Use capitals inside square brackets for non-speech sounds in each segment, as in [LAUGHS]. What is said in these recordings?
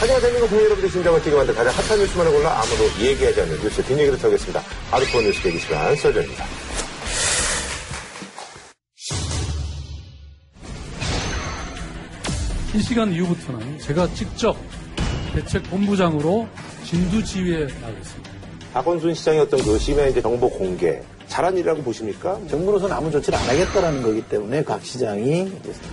하지만 대한민국 국민 여러분들 심장을 뛰게 만든 가장 핫한 뉴스만을 골라 아무도 얘기하지 않는 뉴스 뒷얘기를 털겠습니다. 아드포 뉴스 대기 시간 썰전입니다. 이 시간 이후부터는 제가 직접 대책본부장으로 진두지휘에 나가겠습니다. 박원순 시장의 어떤 그 이제 정보 공개 잘한 일이라고 보십니까? 정부로서는 아무 조치를 안 하겠다라는 거기 때문에 각 시장이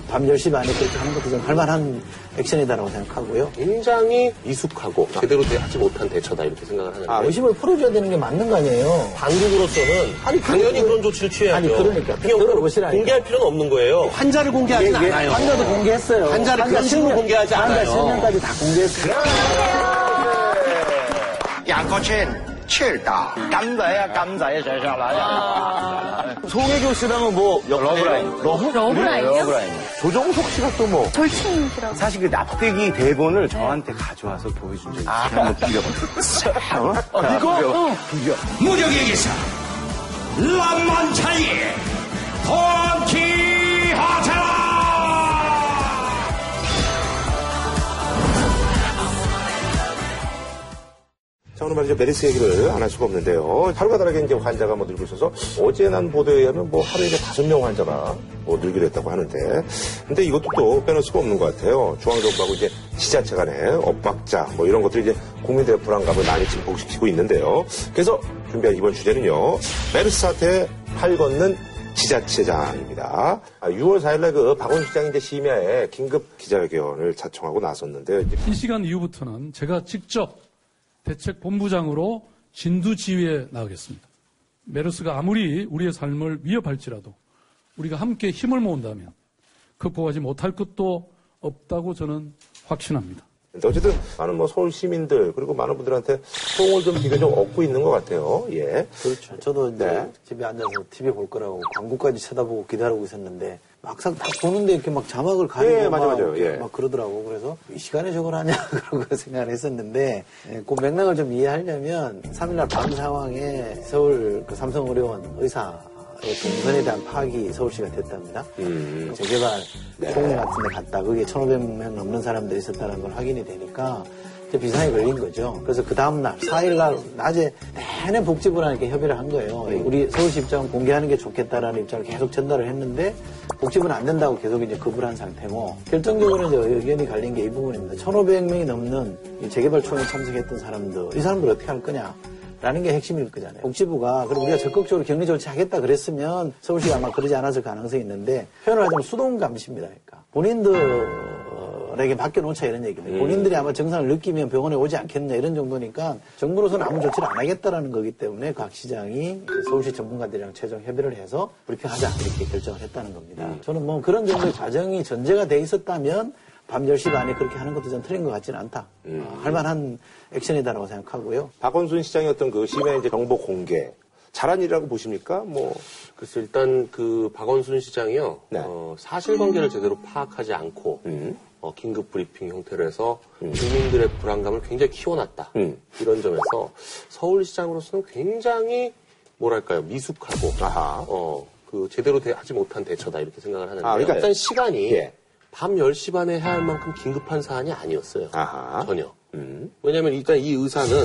밤 10시 반에 그렇게 하는 것도 좀 할만한 액션이다라고 생각하고요. 굉장히 미숙하고 제대로 하지 못한 대처다 이렇게 생각을 하는데 아, 의심을 풀어줘야 되는 게 맞는 거 아니에요? 당국으로서는 아니, 당연히 그- 그런 조치를 취해야죠. 아니 그러니까 비용을 공개할 필요는 없는 거예요. 환자를 공개하지 예, 예. 않아요. 환자도 공개했어요. 환자를 환자 그런 식으로 공개하지 않아요. 환자 실명까지 다 공개했어요. 예. 야, 거친 气儿大，甘仔啊，甘仔寫上嚟啊！ 송혜교 씨랑은 뭐 러브라인. 러브? 러브라인이요? 조정석 씨가 또 뭐. 절친이시라고. 사실 그 납득이 대본을 저한테 가져와서 보여준 적이 있어요. 한번 빌려봐. 어, 이거? 비교. 무적의 기사 람만차이의 돈키하자 자, 오늘 말이죠. 메르스 얘기를 안 할 수가 없는데요. 하루가 다르게 이제 환자가 뭐 늘고 있어서 어제 난 보도에 의하면 뭐 하루에 이제 다섯 명 환자가 뭐 늘기로 했다고 하는데. 근데 이것도 또 빼놓을 수가 없는 것 같아요. 중앙정부하고 이제 지자체 간의 엇박자 뭐 이런 것들이 이제 국민들의 불안감을 많이 증폭시키고 있는데요. 그래서 준비한 이번 주제는요. 메르스 사태에 팔 걷는 지자체장입니다. 6월 4일날 그 박원순 시장이 이제 심야에 긴급 기자회견을 자청하고 나섰는데요. 이 시간 이후부터는 제가 직접 대책본부장으로 진두지휘에 나가겠습니다. 메르스가 아무리 우리의 삶을 위협할지라도 우리가 함께 힘을 모은다면 극복하지 못할 것도 없다고 저는 확신합니다. 어쨌든 많은 뭐 서울 시민들 그리고 많은 분들한테 소응을 좀 비교적 얻고 있는 것 같아요. 예. 그렇죠. 저도 이제 네. 집에 앉아서 TV 볼 거라고 광고까지 쳐다보고 기다리고 있었는데 막상 딱 보는데 이렇게 막 자막을 가리고 예, 맞아, 막, 맞아요. 예. 막 그러더라고. 그래서 이 시간에 저걸 하냐 [LAUGHS] 그러고 생각을 했었는데 예, 그 맥락을 좀 이해하려면 3일날 밤 상황에 서울 그 삼성의료원 의사 의 동선에 대한 파악이 서울시가 됐답니다. 음. 재개발 네. 총회 같은 데 갔다 그게 1,500명 넘는 사람들이 있었다는 걸 확인이 되니까 비상이 걸린 거죠. 그래서 그 다음날 4일날 낮에 내내 복지부랑 이렇게 협의를 한 거예요. 우리 서울시 입장은 공개하는 게 좋겠다라는 입장을 계속 전달을 했는데 복지부는 안 된다고 계속 이제 거부를 한 상태고 결정적으로 이제 의견이 갈린 게 이 부분입니다. 1,500명이 넘는 이 재개발 총회 참석했던 사람들 이 사람들 어떻게 할 거냐. 라는 게 핵심일 거잖아요. 복지부가 그리고 우리가 적극적으로 격리 조치하겠다 그랬으면 서울시가 아마 그러지 않았을 가능성이 있는데 표현을 하자면 수동 감시입니다. 그러니까 본인들 에게 맡겨놓자 이런 얘기입니다. 본인들이 아마 증상을 느끼면 병원에 오지 않겠느냐 이런 정도니까 정부로서는 아무 조치를 안 하겠다라는 거기 때문에 각 시장이 서울시 전문가들이랑 최종 협의를 해서 브리핑하자 이렇게 결정을 했다는 겁니다. 저는 뭐 그런 정도의 과정이 전제가 돼 있었다면 밤 10시 반에 그렇게 하는 것도 전 틀린 것 같지는 않다. 어, 할 만한 액션이다라고 생각하고요. 박원순 시장의 어떤 그 이제 정보 공개 잘한 일이라고 보십니까? 뭐 그래서 일단 그 박원순 시장이요 네. 어, 사실관계를 제대로 파악하지 않고 음. 어, 긴급 브리핑 형태로 해서 국민들의 불안감을 굉장히 키워놨다 음. 이런 점에서 서울시장으로서는 굉장히 뭐랄까요 미숙하고 아하. 어, 그 제대로 대- 하지 못한 대처다 이렇게 생각을 하는데 아, 그러니까- 일단 시간이 예. 밤 10시 반에 해야 할 만큼 긴급한 사안이 아니었어요. 아하. 전혀. 음. 왜냐하면 일단 이 의사는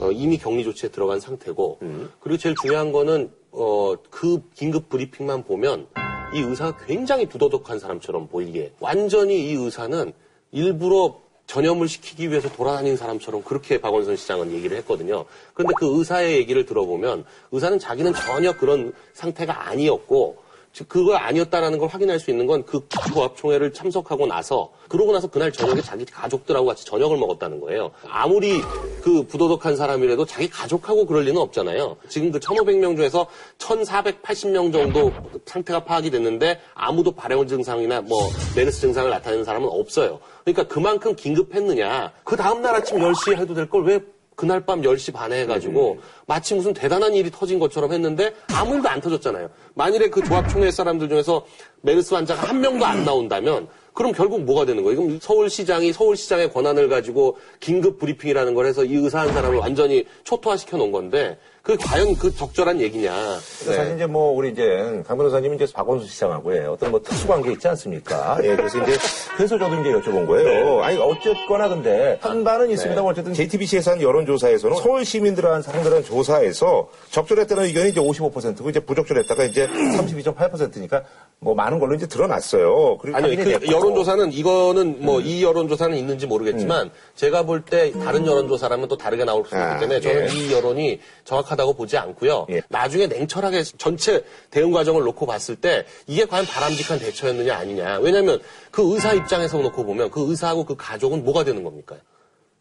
어, 이미 격리 조치에 들어간 상태고 음. 그리고 제일 중요한 거는 어, 그 긴급 브리핑만 보면 이 의사가 굉장히 부도덕한 사람처럼 보이게 완전히 이 의사는 일부러 전염을 시키기 위해서 돌아다니는 사람처럼 그렇게 박원순 시장은 얘기를 했거든요. 그런데 그 의사의 얘기를 들어보면 의사는 자기는 전혀 그런 상태가 아니었고 즉 그거 아니었다라는 걸 확인할 수 있는 건그 조합총회를 참석하고 나서 그러고 나서 그날 저녁에 자기 가족들하고 같이 저녁을 먹었다는 거예요. 아무리 그 부도덕한 사람이라도 자기 가족하고 그럴 리는 없잖아요. 지금 그 1,500명 중에서 1,480명 정도 상태가 파악이 됐는데 아무도 발열 증상이나 뭐 메르스 증상을 나타내는 사람은 없어요. 그러니까 그만큼 긴급했느냐. 그 다음날 아침 10시에 해도 될 걸 왜 그날 밤 10시 반에 해가지고 마치 무슨 대단한 일이 터진 것처럼 했는데 아무 일도 안 터졌잖아요. 만일에 그 조합총회 사람들 중에서 메르스 환자가 한 명도 안 나온다면 그럼 결국 뭐가 되는 거예요? 그럼 서울시장이 서울시장의 권한을 가지고 긴급 브리핑이라는 걸 해서 이 의사 한 사람을 완전히 초토화시켜 놓은 건데 그 과연 그 적절한 얘기냐. 그러니까 사실 이제 뭐 우리 이제 강 변호사님이 이제 박원순 시장하고의 어떤 뭐 특수 관계 있지 않습니까? 예, 그래서 이제 그래서 저도 이제 여쭤본 거예요. 아니 어쨌거나 근데 한반은 있습니다. 어쨌든 JTBC에서 한 여론조사에서는 서울 시민들한 상들한 조사에서 적절했다는 의견이 이제 55%고 이제 부적절했다가 이제 32.8%니까 뭐 많은 걸로 이제 드러났어요. 그리고 확인이 그 됐고. 여론조사는 이거는 뭐이 여론조사는 있는지 모르겠지만 제가 볼 때 다른 여론조사라면 또 다르게 나올 수 있기 아, 때문에 저는 예. 이 여론이 정확 하다고 보지 않고요. 예. 나중에 냉철하게 전체 대응 과정을 놓고 봤을 때 이게 과연 바람직한 대처였느냐 아니냐. 왜냐하면 그 의사 입장에서 놓고 보면 그 의사하고 그 가족은 뭐가 되는 겁니까?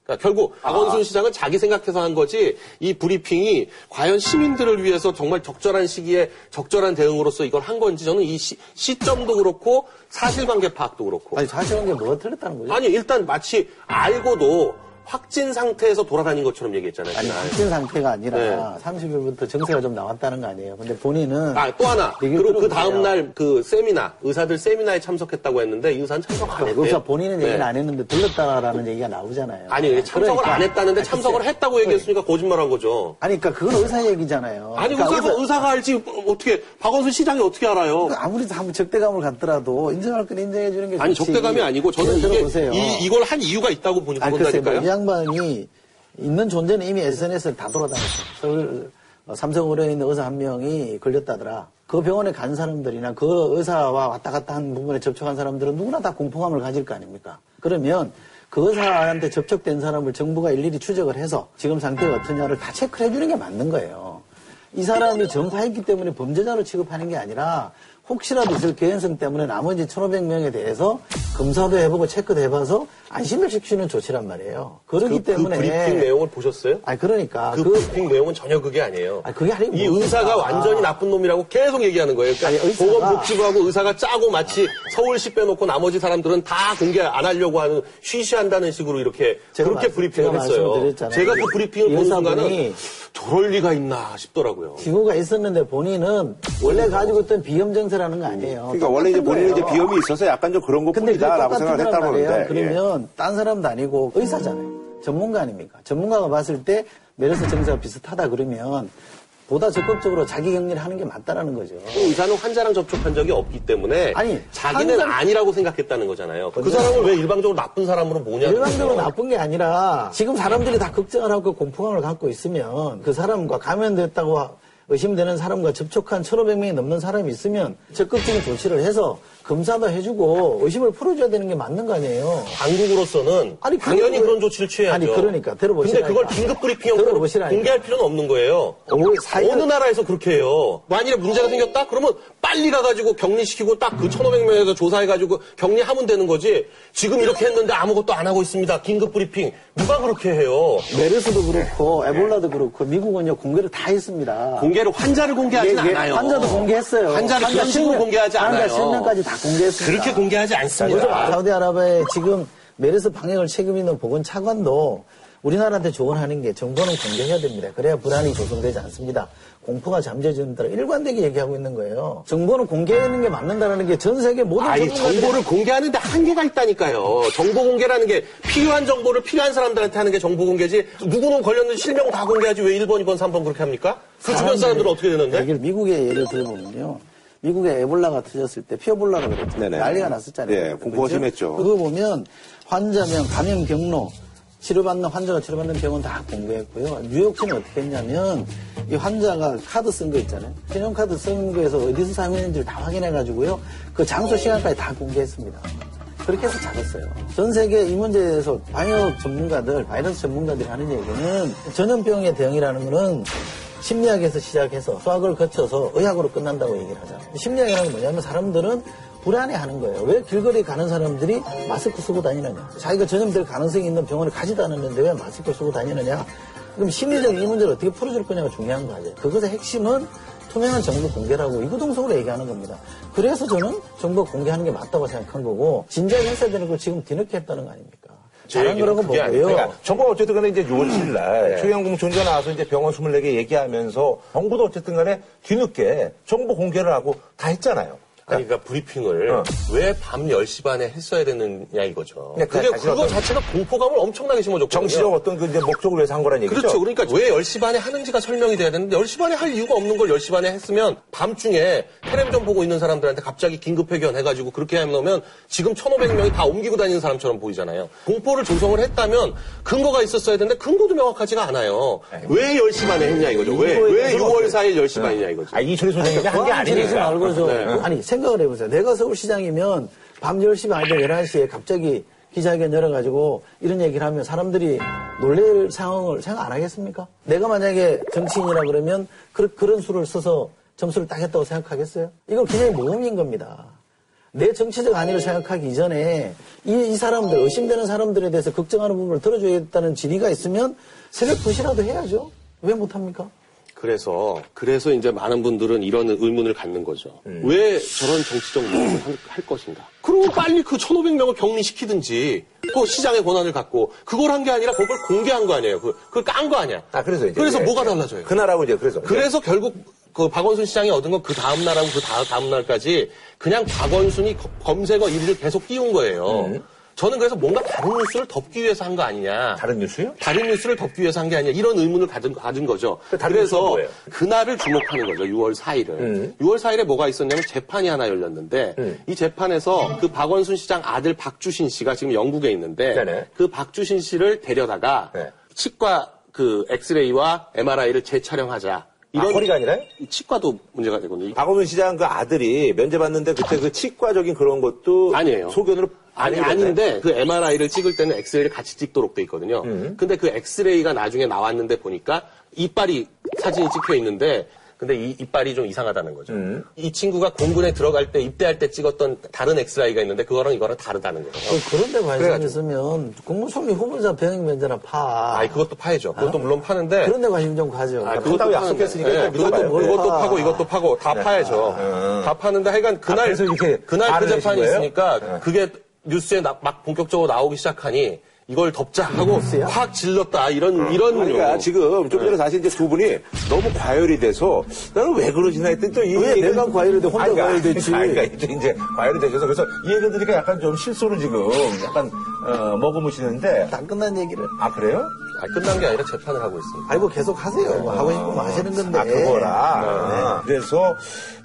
그러니까 결국 박원순 시장은 자기 생각해서 한 거지 이 브리핑이 과연 시민들을 위해서 정말 적절한 시기에 적절한 대응으로서 이걸 한 건지 저는 이 시, 시점도 그렇고 사실관계 파악도 그렇고 아니 사실관계 뭐가 틀렸다는 거죠? 아니 일단 마치 알고도 확진 상태에서 돌아다닌 것처럼 얘기했잖아요. 아니. 확진 상태가 아니라 네. 30일부터 증세가 좀 나왔다는 거 아니에요. 근데 본인은 아, 또 하나. [LAUGHS] 그리고 그. 다음날 그 세미나, 의사들 세미나에 참석했다고 했는데 이 의사는 참석 안 했대요. 의사 본인은 얘기는 네. 안 했는데 들렸다라는 얘기가 나오잖아요. 아니, 참석을 그러니까. 안 했다는데 참석을 글쎄. 했다고 얘기했으니까 거짓말한 거죠. 아니 그러니까 그건 의사 얘기잖아요. 아니, 그러니까 의사가, 의사- 의사가 알지, 어떻게, 박원순 시장이 어떻게 알아요? 아무리 한번 적대감을 갖더라도 인정할 건 인정해 주는 게 아니, 좋지. 적대감이 아니고 저는 이게, 들어보세요. 이, 이걸 한 이유가 있다고 보니 아니, 글쎄, 뭐, 본다니까요. 이 양반이 있는 존재는 이미 SNS에 다 돌아다녔어. 서울 어, 삼성의료에 있는 의사 한 명이 걸렸다더라. 그 병원에 간 사람들이나 그 의사와 왔다 갔다 한 부분에 접촉한 사람들은 누구나 다 공포감을 가질 거 아닙니까? 그러면 그 의사한테 접촉된 사람을 정부가 일일이 추적을 해서 지금 상태가 어떠냐를 다 체크를 해주는 게 맞는 거예요. 이 사람이 전파했기 때문에 범죄자로 취급하는 게 아니라 혹시라도 있을 개연성 때문에 나머지 1,500명에 대해서 검사도 해보고 체크도 해봐서 안심을 시키는 조치란 말이에요. 그렇기 그, 때문에 그 브리핑 내용을 보셨어요? 아니 그러니까 그, 그, 브리핑 내용은 전혀 그게 아니에요. 아니, 그게 아니고 이? 의사가 완전히 나쁜 놈이라고 계속 얘기하는 거예요. 아니, 그러니까 의사가- 보건복지부하고 의사가 짜고 마치 서울시 빼놓고 나머지 사람들은 다 공개 안 하려고 하는 쉬쉬한다는 식으로 이렇게 그렇게 말씀- 브리핑을 했어요. 말씀드렸잖아요. 제가 그 브리핑을 의사분이 순간은 저럴 리가 있나 싶더라고요. 기구가 있었는데 본인은 원래 가지고 있던 비염 증세 라는 거 아니에요. 그러니까 원래 이제 본인은 이제. 비염이 있어서 약간 좀 그런 것 근데 그게 뿐이다라고 똑같은 생각을 했다고. 그러는데. 예. 그러면 딴 사람도 아니고 의사잖아요. 전문가 아닙니까? 전문가가 봤을 때 메르스 증세가 비슷하다 그러면 보다 적극적으로 자기 격리를 하는 게 맞다라는 거죠. 그 의사는 환자랑 접촉한 적이 없기 때문에 아니, 자기는 환자- 아니라고 생각했다는 거잖아요. 그 사람을 왜 일방적으로 나쁜 사람으로 보냐는 일반적으로 거죠. 나쁜 게 아니라 지금 사람들이 다 걱정을 하고 공포감을 갖고 있으면 그 사람과 감염됐다고 의심되는 사람과 접촉한 1,500명이 넘는 사람이 있으면 적극적인 조치를 해서 검사도 해주고 의심을 풀어줘야 되는 게 맞는 거 아니에요. 당국으로서는 아니, 당연히 그런 조치를 취해야죠. 아니, 그러니까, 들어보시라니까. 근데 그걸 긴급 브리핑 형태로 들어보시라니까. 공개할 필요는 없는 거예요. 오늘 사이를- 어느 나라에서 그렇게 해요? 만일에 문제가 생겼다? 그러면 빨리 가가지고 격리시키고 딱 그 1,500명에서 조사해가지고 격리하면 되는 거지. 지금 이렇게 했는데 아무것도 안 하고 있습니다. 긴급 브리핑. 누가 그렇게 해요? 메르스도 그렇고 에볼라도 그렇고 미국은요 공개를 다 했습니다. 공개를 환자를 공개하진 예, 예, 않아요. 환자도 공개했어요. 환자를 식으로 실명, 공개하지 환자 않아요. 실명까지 다 공개했습니다. 그렇게 공개하지 않습니다. 사우디아라비아에 지금 메르스 방역을 책임 있는 보건차관도 우리나라한테 조언하는 게 정보는 공개해야 됩니다. 그래야 불안이 조성되지 않습니다. 공포가 잠재진다 일관되게 얘기하고 있는 거예요. 정보는 공개하는 게 맞는다는 게 전 세계 모든 아니 정보를 공개하는데 한계가 있다니까요. 정보 공개라는 게 필요한 정보를 필요한 사람들한테 하는 게 정보 공개지. 누구는 걸렸는지 실명 다 공개하지 왜 1번, 2번, 3번 그렇게 합니까? 그 주변 사람들은 어떻게 되는데? 미국의 예를 들어보면요. 미국에 에볼라가 터졌을 때 Fearbola라고 그랬죠. 네네. 난리가 났었잖아요. 예, 공포가 그죠? 심했죠. 그거 보면 환자명, 감염 경로, 치료받는 환자가 치료받는 병원 다 공개했고요. 뉴욕시는 어떻게 했냐면 이 환자가 카드 쓴 거 있잖아요. 신용카드 쓴 거에서 어디서 사용했는지를 다 확인해가지고요. 그 장소 시간까지 다 공개했습니다. 그렇게 해서 잡았어요. 전 세계 이 문제에 대해서 방역 전문가들, 바이러스 전문가들이 하는 얘기는 전염병의 대응이라는 거는 심리학에서 시작해서 수학을 거쳐서 의학으로 끝난다고 얘기를 하잖아요. 심리학이라는 건 뭐냐면 사람들은 불안해하는 거예요. 왜 길거리 가는 사람들이 마스크 쓰고 다니느냐? 자기가 전염될 가능성이 있는 병원에 가지도 않았는데 왜 마스크 쓰고 다니느냐? 그럼 심리적인 이 문제를 어떻게 풀어줄 거냐가 중요한 거죠. 그것의 핵심은 투명한 정보 공개라고 이구동성으로 얘기하는 겁니다. 그래서 저는 정보 공개하는 게 맞다고 생각한 거고 진작에 했어야 되는 걸 지금 뒤늦게 했다는 거 아닙니까? 제 잘한 거라고 보고요. 그러니까 정부가 어쨌든 간에 이제 6월 7일 날 최영공 존재 나와서 이제 병원 24개 얘기하면서 정부도 어쨌든 간에 뒤늦게 정보 공개를 하고 다 했잖아요. 그러니까 브리핑을 어. 왜밤 10시 반에 했어야 되느냐 이거죠. 그러니까 그게 다시 그거 어떤- 자체가 공포감을 엄청나게 심어줬거든요. 정치적 어떤 그 이제 목적을 위해서 한 거란 얘기죠. 그렇죠. 그러니까 왜 10시 반에 하는지가 설명이 돼야 되는데 10시 반에 할 이유가 없는 걸 10시 반에 했으면 밤중에 텔레비전 보고 있는 사람들한테 갑자기 긴급 회견 해가지고 그렇게 해놓으면 지금 1,500명이 다 옮기고 다니는 사람처럼 보이잖아요. 공포를 조성을 했다면 근거가 있었어야 되는데 근거도 명확하지가 않아요. 왜 10시 반에 했냐 이거죠. 왜, 왜 대해서 6월 어떻게- 4일 10시 반이냐 이거죠. 아, 이철희 소장님이 한게 지르지 아니니까. 말고 좀 네. 아니 생 각을 해보세요. 내가 서울시장이면 밤 10시 아니면 11시에 갑자기 기자회견 열어가지고 이런 얘기를 하면 사람들이 놀랄 상황을 생각 안 하겠습니까? 내가 만약에 정치인이라 그러면 그, 그런 수를 써서 점수를 따겠다고 생각하겠어요? 이건 그냥 모험인 겁니다. 내 정치적 안위를 생각하기 이전에 이, 이 사람들, 의심되는 사람들에 대해서 걱정하는 부분을 들어줘야겠다는 질의가 있으면 새벽 2시라도 해야죠. 왜 못합니까? 그래서 그래서 이제 많은 분들은 이런 의문을 갖는 거죠. 음. 왜 저런 정치적 노력을 할, 할 것인가? 그러면 빨리 그 1,500명을 격리시키든지 또 시장의 권한을 갖고 그걸 한 게 아니라 그걸 공개한 거 아니에요. 그, 그걸 깐 거 아니야. 아, 그래서 이제. 그래서 예, 뭐가 예. 달라져요? 그날하고 이제 그래서. 그래서 결국 그 박원순 시장이 얻은 건 그 다음 날하고 그 다음, 다음 날까지 그냥 박원순이 거- 검색어 1위를 계속 띄운 거예요. 저는 그래서 뭔가 다른 뉴스를 덮기 위해서 한 거 아니냐. 다른 뉴스요? 다른 뉴스를 덮기 위해서 한 게 아니라 이런 의문을 가진, 가진 거죠. 그 그래서? 그날을 주목하는 거죠. 6월 4일을. 음. 6월 4일에 뭐가 있었냐면 재판이 하나 열렸는데 음. 이 재판에서 그 박원순 시장 아들 박주신 씨가 지금 영국에 있는데 네네. 그 박주신 씨를 데려다가 네. 치과 그 엑스레이와 MRI를 재촬영하자. 아, 허리가 아니라요? 치과도 문제가 되거든요. 박원순 시장 그 아들이 면제받는데 그때 그 치과적인 그런 것도 아니에요. 소견으로 아니, 아닌? 아닌데, 그 MRI를 찍을 때는 엑스레이를 같이 찍도록 돼 있거든요. 음. 근데 그 엑스레이가 나중에 나왔는데 보니까 이빨이 사진이 찍혀 있는데, 근데 이 이빨이 좀 이상하다는 거죠. 음. 이 친구가 공군에 들어갈 때, 입대할 때 찍었던 다른 엑스레이가 있는데, 그거랑 이거랑 다르다는 거죠. 그- 그런데 관심 그래가지고. 있으면 국무총리 후보자 병역 면제나 파. 아니, 그것도 파야죠. 그것도 물론 파는데, 그런데 관심 좀 가져. 아, 그것도 약속했으니까 예, 그것도, 그것도 파. 파고 이것도 파고 다 파야죠. 음. 다 파는데 하여간 그날, 이렇게 그날 그 재판이 거예요? 있으니까 네. 그게 뉴스에 나- 막 본격적으로 나오기 시작하니 이걸 덮자 하고 뉴스야? 확 질렀다 이런 이런 그러니까 용어. 지금 좀 전에 사실 이제 두 분이 너무 과열이 돼서 나는 왜 그러지나 했더니 또이 왜 내가 과열이 돼? 혼자 과열됐지. [LAUGHS] 그러니까 이제, 이제 과열이 되셔서 그래서 이 얘기 들으니까 약간 좀 실수로 지금 약간 어, 머금으시는데 다 끝난 얘기를. 아 그래요? 아, 끝난 게 아니라 재판을 하고 있습니다. 아이고 계속 하세요. 뭐 하고 싶으면 하시는 건데. 아 그거라. 네. 그래서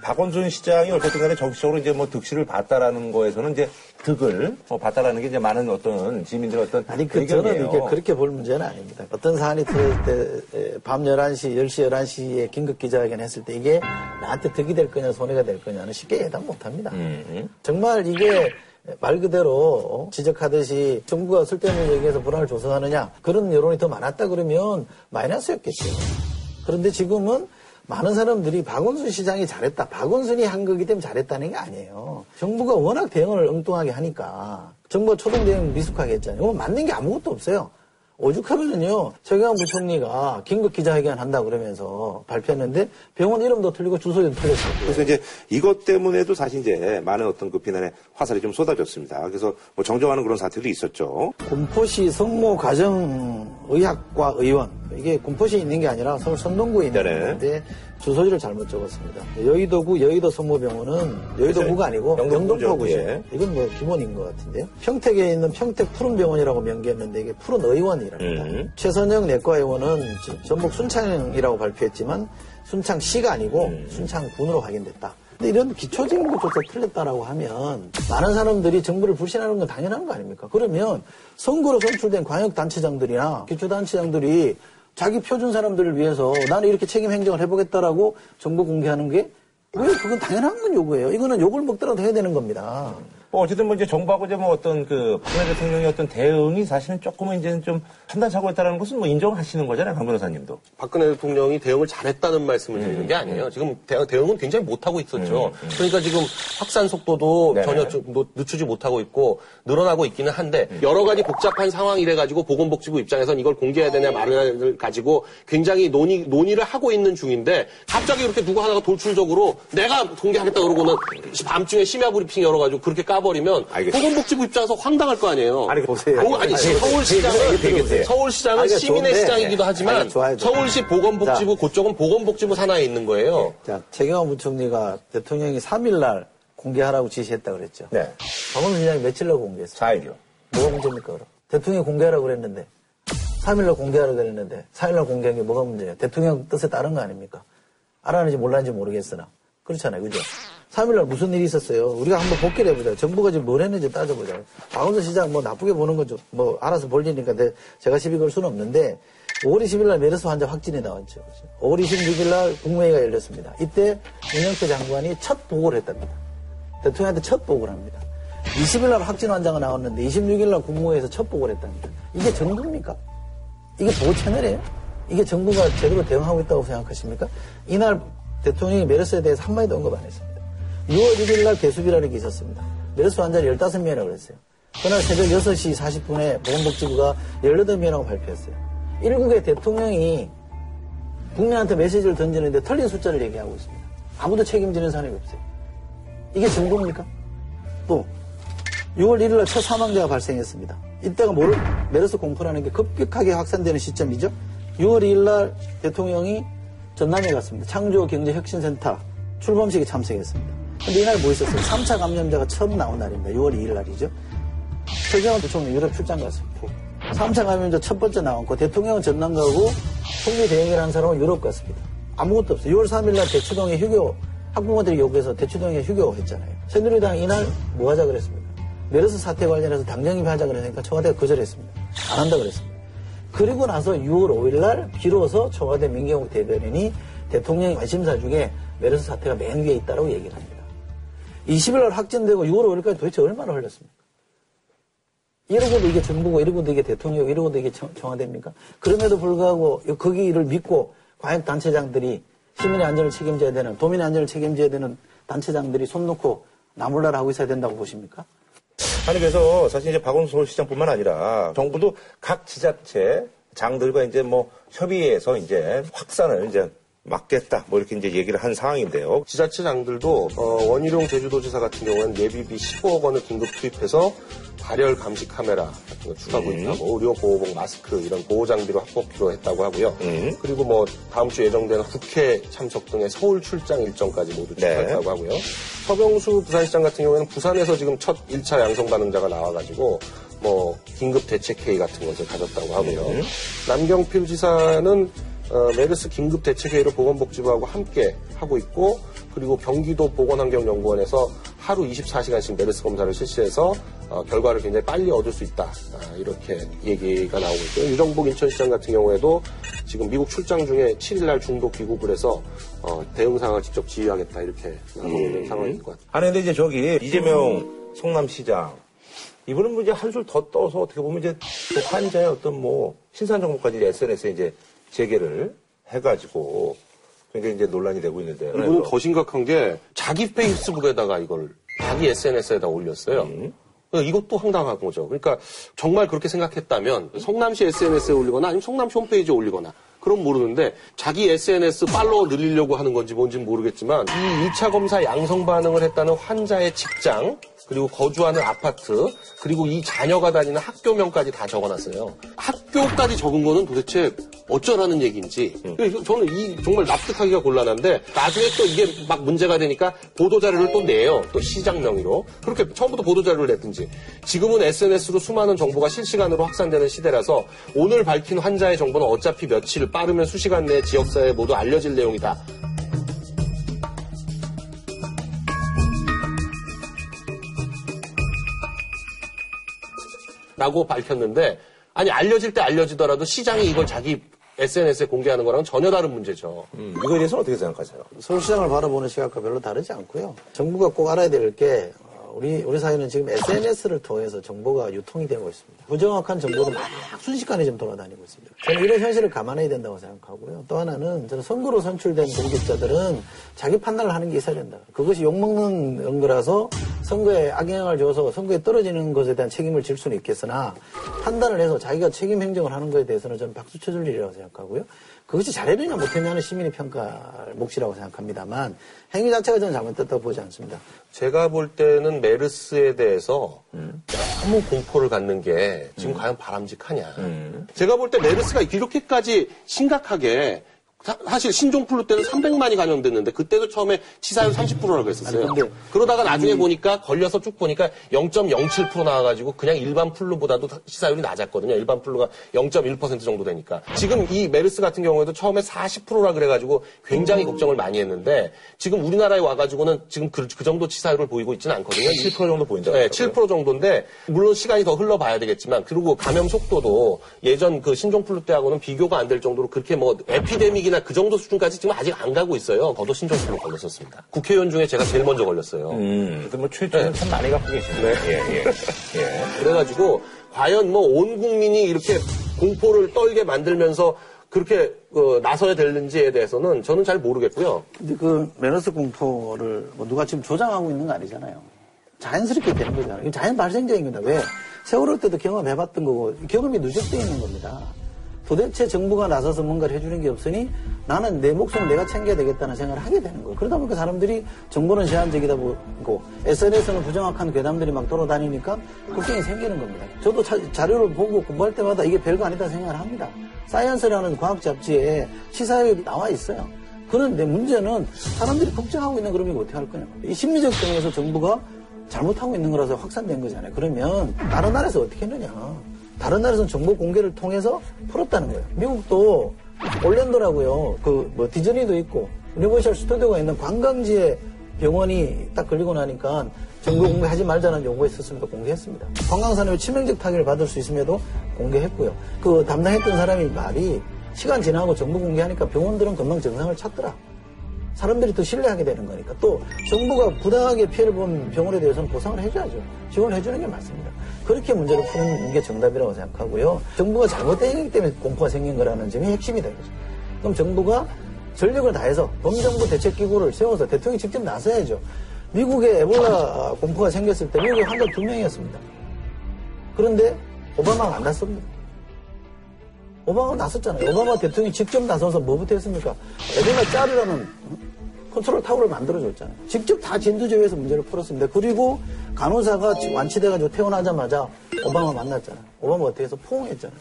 박원순 시장이 어쨌든 간에 정치적으로 이제 뭐 득실을 봤다라는 거에서는 이제 득을 어, 봤다라는 게 이제 많은 어떤 지민들의 어떤 아니, 그, 저는 의견이에요. 이게 그렇게 볼 문제는 아닙니다. 어떤 사안이 터질 때, 밤 11시, 10시, 11시에 긴급 기자회견 했을 때 이게 나한테 득이 될 거냐, 손해가 될 거냐는 쉽게 예단 못 합니다. 음. 정말 이게 말 그대로 지적하듯이 정부가 쓸데없는 얘기해서 불안을 조성하느냐, 그런 여론이 더 많았다 그러면 마이너스였겠죠. 그런데 지금은 많은 사람들이 박원순 시장이 잘했다. 박원순이 한 거기 때문에 잘했다는 게 아니에요. 정부가 워낙 대응을 엉뚱하게 하니까 정부가 초동 대응 미숙하게 했잖아요. 맞는 게 아무것도 없어요. 오죽하면은요, 최경환 부총리가 긴급 기자회견 한다 그러면서 발표했는데 병원 이름도 틀리고 주소도 틀렸어요. 그래서 이제 이것 때문에도 사실 이제 많은 어떤 그 비난의 화살이 좀 쏟아졌습니다. 그래서 뭐 정정하는 그런 사태도 있었죠. 군포시 성모 가정의학과 의원 이게 군포시에 있는 게 아니라 서울 선동구에 있는 네네. 건데 주소지를 잘못 적었습니다. 여의도구 여의도 성모병원은 여의도구가 아니고. 영등포구죠. 예. 이건 뭐 기본인 것 같은데요. 평택에 있는 평택 푸른병원이라고 명기했는데 이게 푸른 의원이랍니다. 음. 최선영 내과의원은 지- 전북 순창이라고 발표했지만 순창시가 아니고 순창군으로 확인됐다. 근데 이런 기초적인 것조차 틀렸다라고 하면 많은 사람들이 정부를 불신하는 건 당연한 거 아닙니까? 그러면 선거로 선출된 광역단체장들이나 기초단체장들이 자기 표준 사람들을 위해서 나는 이렇게 책임 행정을 해보겠다라고 정보 공개하는 게 왜 그건 당연한 건 요구예요. 이거는 욕을 먹더라도 해야 되는 겁니다. 뭐 어쨌든 뭐 이제 정부하고 이제 뭐 어떤 그 박근혜 대통령의 어떤 대응이 사실은 조금은 이제는 좀 판단사고였다는 것은 뭐 인정하시는 거잖아요, 강 변호사님도. 박근혜 대통령이 대응을 잘했다는 말씀을 드리는 게 아니에요. 지금 대, 응 은 굉장히 못하고 있었죠. 그러니까 지금 확산 속도도 네네. 전혀 늦추지 못하고 있고 늘어나고 있기는 한데 여러 가지 복잡한 상황이래 가지고 보건복지부 입장에선 이걸 공개해야 되냐 말을 가지고 굉장히 논의, 논의를 하고 있는 중인데 갑자기 이렇게 누구 하나가 돌출적으로 내가 공개하겠다 그러고는 밤중에 심야 브리핑 열어가지고 그렇게 까 버리면 알겠습니다. 보건복지부 입장에서 황당할 거 아니에요. 아니, 보세요. 보- 아니, 아니, 서울시장은. 서울시장은 아니, 시민의 좋은데. 시장이기도 하지만 아니, 좋아요, 좋아요. 서울시 보건복지부 그쪽은 보건복지부 산하에 있는 거예요. 자, 최경환 부총리가 대통령이 3일날 공개하라고 지시했다 그랬죠. 네. 박원순 시장이 며칠 날 공개했어요. 4일이요. 뭐가 문제입니까, 그럼? 대통령이 공개하라고 그랬는데, 3일날 공개하라고 그랬는데, 4일날 공개한 게 뭐가 문제예요? 대통령 뜻에 따른 거 아닙니까? 알았는지 몰랐는지 모르겠으나. 그렇잖아요, 그죠? 3일날 무슨 일이 있었어요? 우리가 한번 복귀를 해보자. 정부가 지금 뭘 했는지 따져보자. 박원순 시장 뭐 나쁘게 보는 건 좀, 뭐, 알아서 볼 일이니까 내- 제가 시비 걸 수는 없는데, 5월 20일 날 메르스 환자 확진이 나왔죠. 5월 26일 날 국무회의가 열렸습니다. 이때 윤영태 장관이 첫 보고를 했답니다. 대통령한테 첫 보고를 합니다. 20일 날 확진 환자가 나왔는데 26일 날 국무회에서 첫 보고를 했답니다. 이게 정부입니까? 이게 보고 채널이에요? 이게 정부가 제대로 대응하고 있다고 생각하십니까? 이날 대통령이 메르스에 대해서 한마디도 언급 안 했습니다. 6월 1일 날 개수비라는 게 있었습니다. 메르스 환자를 15명이라고 그랬어요. 그날 새벽 6시 40분에 보건복지부가 18명이라고 발표했어요. 일국의 대통령이 국민한테 메시지를 던지는데 틀린 숫자를 얘기하고 있습니다. 아무도 책임지는 사람이 없어요. 이게 정부입니까? 또 6월 1일 날 첫 사망자가 발생했습니다. 이때가 모를 메르스 공포라는 게 급격하게 확산되는 시점이죠. 6월 2일 날 대통령이 전남에 갔습니다. 창조경제혁신센터 출범식에 참석했습니다. 근데 이날 뭐 있었어요? 3차 감염자가 처음 나온 날입니다. 6월 2일 날이죠. 최경환 부총리 유럽 출장 갔습니다. 3차 감염자 첫 번째 나왔고 대통령은 전남 가고 총리 대행이라는 한 사람은 유럽 갔습니다. 아무것도 없어요. 6월 3일 날 대추동에 휴교 학부모들이 요구해서 대추동에 휴교했잖아요. 새누리당 이날 뭐 하자 그랬습니까? 메르스 사태 관련해서 당정입 하자 그러니까 청와대가 거절했습니다. 안 한다 그랬습니다. 그리고 나서 6월 5일 날 비로소 청와대 민경욱 대변인이 대통령의 관심사 중에 메르스 사태가 맨 위에 있다고 얘기를 합니다. 20일 날 확진되고 6월 5일까지 도대체 얼마나 흘렸습니까? 이러고도 이게 정부고 이러고도 이게 대통령이고 이러고도 이게 청, 청와대입니까? 그럼에도 불구하고 거기를 믿고 과연 단체장들이 시민의 안전을 책임져야 되는 도민의 안전을 책임져야 되는 단체장들이 손 놓고 나몰라라 하고 있어야 된다고 보십니까? 아니 그래서 사실 이제 박원순 서울시장뿐만 아니라 정부도 각 지자체 장들과 이제 뭐 협의해서 이제 확산을 이제 막겠다 뭐 이렇게 이제 얘기를 한 상황인데요. 지자체장들도 어, 원희룡 제주도지사 같은 경우는 예비비 15억 원을 긴급 투입해서 발열 감시 카메라 같은 거 추가 구입하고 의료 보호복 마스크 이런 보호 장비로 확보키로 했다고 하고요. 음. 그리고 뭐 다음 주 예정되는 국회 참석 등의 서울 출장 일정까지 모두 네. 추가했다고 하고요. 서병수 부산시장 같은 경우에는 부산에서 지금 첫 1차 양성 반응자가 나와가지고 뭐 긴급 대책 회의 같은 것을 가졌다고 하고요. 음. 남경필 지사는 어, 메르스 긴급 대책회의를 보건복지부하고 함께 하고 있고 그리고 경기도 보건환경연구원에서 하루 24시간씩 메르스 검사를 실시해서 어, 결과를 굉장히 빨리 얻을 수 있다 아, 이렇게 얘기가 나오고 있고요. 유정복 인천시장 같은 경우에도 지금 미국 출장 중에 7일날 중도 귀국을 해서 어, 대응 상황을 직접 지휘하겠다 이렇게 나오고 있는 상황인 것 같아요. 아니 근데 이제 저기 이재명 성남시장 이분은 뭐 이제 한술 더 떠서 어떻게 보면 이제 그 환자의 어떤 뭐 신상 정보까지 SNS에 이제 제기를 해가지고 굉장히 이제 논란이 되고 있는데. 이분은 더 심각한 게 자기 페이스북에다가 이걸 자기 SNS에다 올렸어요. 그러니까 이것도 황당한 거죠. 그러니까 정말 그렇게 생각했다면 성남시 SNS에 올리거나 아니면 성남시 홈페이지에 올리거나 그럼 모르는데 자기 SNS 팔로워 늘리려고 하는 건지 뭔지는 모르겠지만 이 2차 검사 양성 반응을 했다는 환자의 직장 그리고 거주하는 아파트 그리고 이 자녀가 다니는 학교명까지 다 적어놨어요. 학교까지 적은 거는 도대체 어쩌라는 얘기인지 그래서 저는 이 정말 납득하기가 곤란한데 나중에 또 이게 막 문제가 되니까 보도 자료를 또 내요. 또 시장 명의로 그렇게 처음부터 보도 자료를 냈든지 지금은 SNS로 수많은 정보가 실시간으로 확산되는 시대라서 오늘 밝힌 환자의 정보는 어차피 며칠 빠르면 수시간 내에 지역사회에 모두 알려질 내용이다. 라고 밝혔는데 아니 알려질 때 알려지더라도 시장이 이걸 자기 SNS에 공개하는 거랑은 전혀 다른 문제죠. 음, 이거에 대해서는 어떻게 생각하세요? 서울시장을 바라보는 시각과 별로 다르지 않고요. 정부가 꼭 알아야 될 게 우리 우리 사회는 지금 SNS를 통해서 정보가 유통이 되고 있습니다. 부정확한 정보도 막 순식간에 좀 돌아다니고 있습니다. 저는 이런 현실을 감안해야 된다고 생각하고요. 또 하나는 저는 선거로 선출된 공직자들은 자기 판단을 하는 게 있어야 된다. 그것이 욕먹는 거라서 선거에 악영향을 줘서 선거에 떨어지는 것에 대한 책임을 질 수는 있겠으나 판단을 해서 자기가 책임 행정을 하는 것에 대해서는 저는 박수 쳐줄 일이라고 생각하고요. 그것이 잘했느냐 못했냐는 시민의 평가를 몫이라고 생각합니다만 행위 자체가 저는 잘못됐다고 보지 않습니다. 제가 볼 때는 메르스에 대해서 너무 공포를 갖는 게 지금 과연 바람직하냐. 제가 볼 때 메르스가 이렇게까지 심각하게 사, 실 신종플루 때는 300만이 감염됐는데 그때도 처음에 치사율 30%라고 했었어요. 아니, 그러다가 나중에 보니까 걸려서 쭉 보니까 0.07% 나와가지고 그냥 일반 플루보다도 치사율이 낮았거든요. 일반 플루가 0.1% 정도 되니까. 지금 이 메르스 같은 경우에도 처음에 40%라 그래가지고 굉장히 걱정을 많이 했는데 지금 우리나라에 와가지고는 지금 그, 그 정도 치사율을 보이고 있지는 않거든요. 7% 정도 보인다. 네, 7% 정도인데 물론 시간이 더 흘러봐야 되겠지만 그리고 감염 속도도 예전 그 신종플루 때하고는 비교가 안 될 정도로 그렇게 뭐 에피데믹이나 그 정도 수준까지 지금 아직 안 가고 있어요. 저도 신종플루 걸렸었습니다. 국회의원 중에 제가 제일 먼저 걸렸어요. 음, 그래도 뭐 출전은 참 많이 갖고 계시네. 예, 예. 예. 그래가지고 과연 뭐 온 국민이 이렇게 공포를 떨게 만들면서 그렇게 어, 나서야 되는지에 대해서는 저는 잘 모르겠고요. 근데 그 메르스 공포를 뭐 누가 지금 조장하고 있는 거 아니잖아요. 자연스럽게 되는 거잖아요. 자연 발생적인 거다. 왜? 세월호 때도 경험해봤던 거고 경험이 누적되어 있는 겁니다. 도대체 정부가 나서서 뭔가를 해주는 게 없으니 나는 내 목숨 내가 챙겨야 되겠다는 생각을 하게 되는 거예요. 그러다 보니까 사람들이 정보는 제한적이다 보고 SNS는 부정확한 괴담들이 막 돌아다니니까 걱정이 생기는 겁니다. 저도 자, 자료를 보고 공부할 때마다 이게 별거 아니다 생각을 합니다. 사이언스라는 과학 잡지에 치사율이 나와 있어요. 그런데 문제는 사람들이 걱정하고 있는 그러면 이거 어떻게 할 거냐. 이 심리적 점에서 정부가 잘못하고 있는 거라서 확산된 거잖아요. 그러면 다른 나라에서 어떻게 했느냐. 다른 나라에서는 정보 공개를 통해서 풀었다는 거예요. 미국도 올랜도라고요. 그 뭐 디즈니도 있고 유니버셜 스튜디오가 있는 관광지에 병원이 딱 걸리고 나니까 정보 공개하지 말자는 요구했었습니다. 공개했습니다. 관광산업에 치명적 타격을 받을 수 있음에도 공개했고요. 그 담당했던 사람이 말이 시간 지나고 정보 공개하니까 병원들은 금방 정상을 찾더라. 사람들이 더 신뢰하게 되는 거니까 또 정부가 부당하게 피해를 본 병원에 대해서는 보상을 해줘야죠. 지원을 해주는 게 맞습니다. 그렇게 문제를 푸는 게 정답이라고 생각하고요. 정부가 잘못된 행위 때문에 공포가 생긴 거라는 점이 핵심이다 이거죠. 그럼 정부가 전력을 다해서 범정부 대책기구를 세워서 대통령이 직접 나서야죠. 미국에 에볼라 공포가 생겼을 때 미국에 환자 두 명이었습니다. 그런데 오바마가 안 나섰습니까. 오바마가 나섰잖아요. 오바마 대통령이 직접 나서서 뭐부터 했습니까? 에볼라 짜르라는 컨트롤 타워를 만들어줬잖아요. 직접 다 진두지휘해서 문제를 풀었습니다. 그리고 간호사가 완치돼가지고 퇴원하자마자 오바마 만났잖아요. 오바마 어떻게 해서 포옹했잖아요.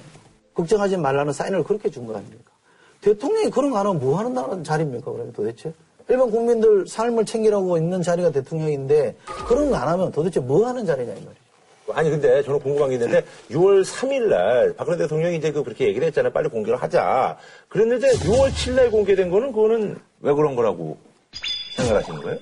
걱정하지 말라는 사인을 그렇게 준 거 아닙니까? 대통령이 그런 거 안 하면 뭐 하는 자리입니까, 그러면 도대체? 일반 국민들 삶을 챙기라고 있는 자리가 대통령인데 그런 거 안 하면 도대체 뭐 하는 자리냐, 이 말이에요. 아니 근데 저는 궁금한 게 있는데 6월 3일 날 박근혜 대통령이 이제 그 그렇게 얘기를 했잖아요. 빨리 공개를 하자. 그랬는데 6월 7일 날 공개된 거는 그거는 왜 그런 거라고 생각하시는 거예요?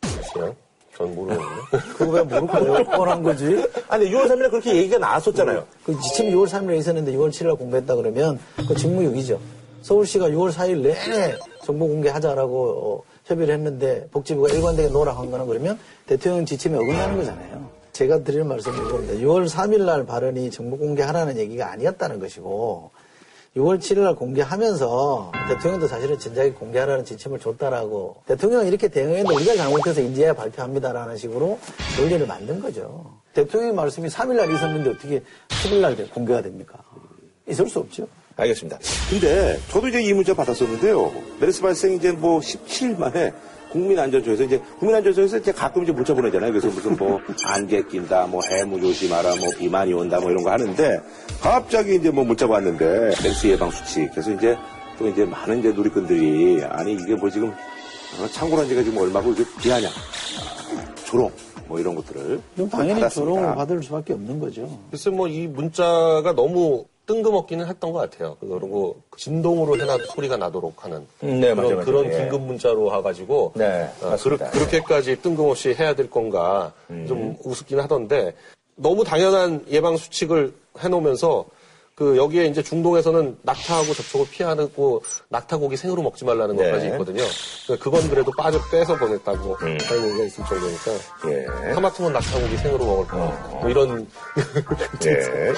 글쎄요. 전 모르겠네요. [LAUGHS] 그거 왜 모르고 왜 뻔한 거지? 아니 6월 3일 날 그렇게 얘기가 나왔었잖아요. 그 지침이 6월 3일에 있었는데 6월 7일에 공개했다 그러면 그 직무유기죠. 서울시가 6월 4일 내내 정보 공개하자라고 어, 협의를 했는데 복지부가 일관되게 노라 한 거는 그러면 대통령 지침에 어긋나는 거잖아요. 제가 드리는 말씀이 이겁니다. 6월 3일 날 발언이 정보 공개하라는 얘기가 아니었다는 것이고 6월 7일 날 공개하면서 대통령도 사실은 진작에 공개하라는 지침을 줬다라고 대통령은 이렇게 대응했는데 우리가 잘못해서 인지해야 발표합니다라는 식으로 논리를 만든 거죠. 대통령의 말씀이 3일 날 있었는데 어떻게 7일 날 공개가 됩니까? 있을 수 없죠. 알겠습니다. 근데 저도 이제 이 문자 받았었는데요. 메르스 발생 이제 뭐 17일 만에 국민안전처에서 이제 국민안전처에서 이제 가끔 이제 문자 보내잖아요. 그래서 무슨 뭐 [LAUGHS] 안개 낀다, 뭐 해무 조심하라, 뭐 비만이 온다, 뭐 이런 거 하는데 갑자기 이제 뭐 문자가 왔는데 메르스 예방 수칙. 그래서 이제 또 이제 많은 이제 누리꾼들이 아니 이게 뭐 지금 어, 창고란 지가 지금 얼마고 이게 비하냐, 아, 조롱 뭐 이런 것들을 그럼 당연히 받았습니다. 조롱을 받을 수밖에 없는 거죠. 글쎄 뭐 이 문자가 너무 뜬금없기는 했던 것 같아요. 그리고 진동으로 해놔도 소리가 나도록 하는 음, 네, 그런, 맞아요, 맞아요. 그런 예. 긴급 문자로 와가지고 네, 어, 맞습니다. 그렇, 게까지 뜬금없이 해야 될 건가 음. 좀 우습긴 하던데 너무 당연한 예방 수칙을 해놓으면서 그 여기에 이제 중동에서는 낙타하고 접촉을 피하고 낙타고기 생으로 먹지 말라는 네. 것까지 있거든요. 그러니까 그건 그래도 빠져 빼서 보냈다고 음. 하는 얘기가 있을 정도니까 예. 하마터면 낙타고기 생으로 먹을 거 어. 뭐 이런 [LAUGHS] 예.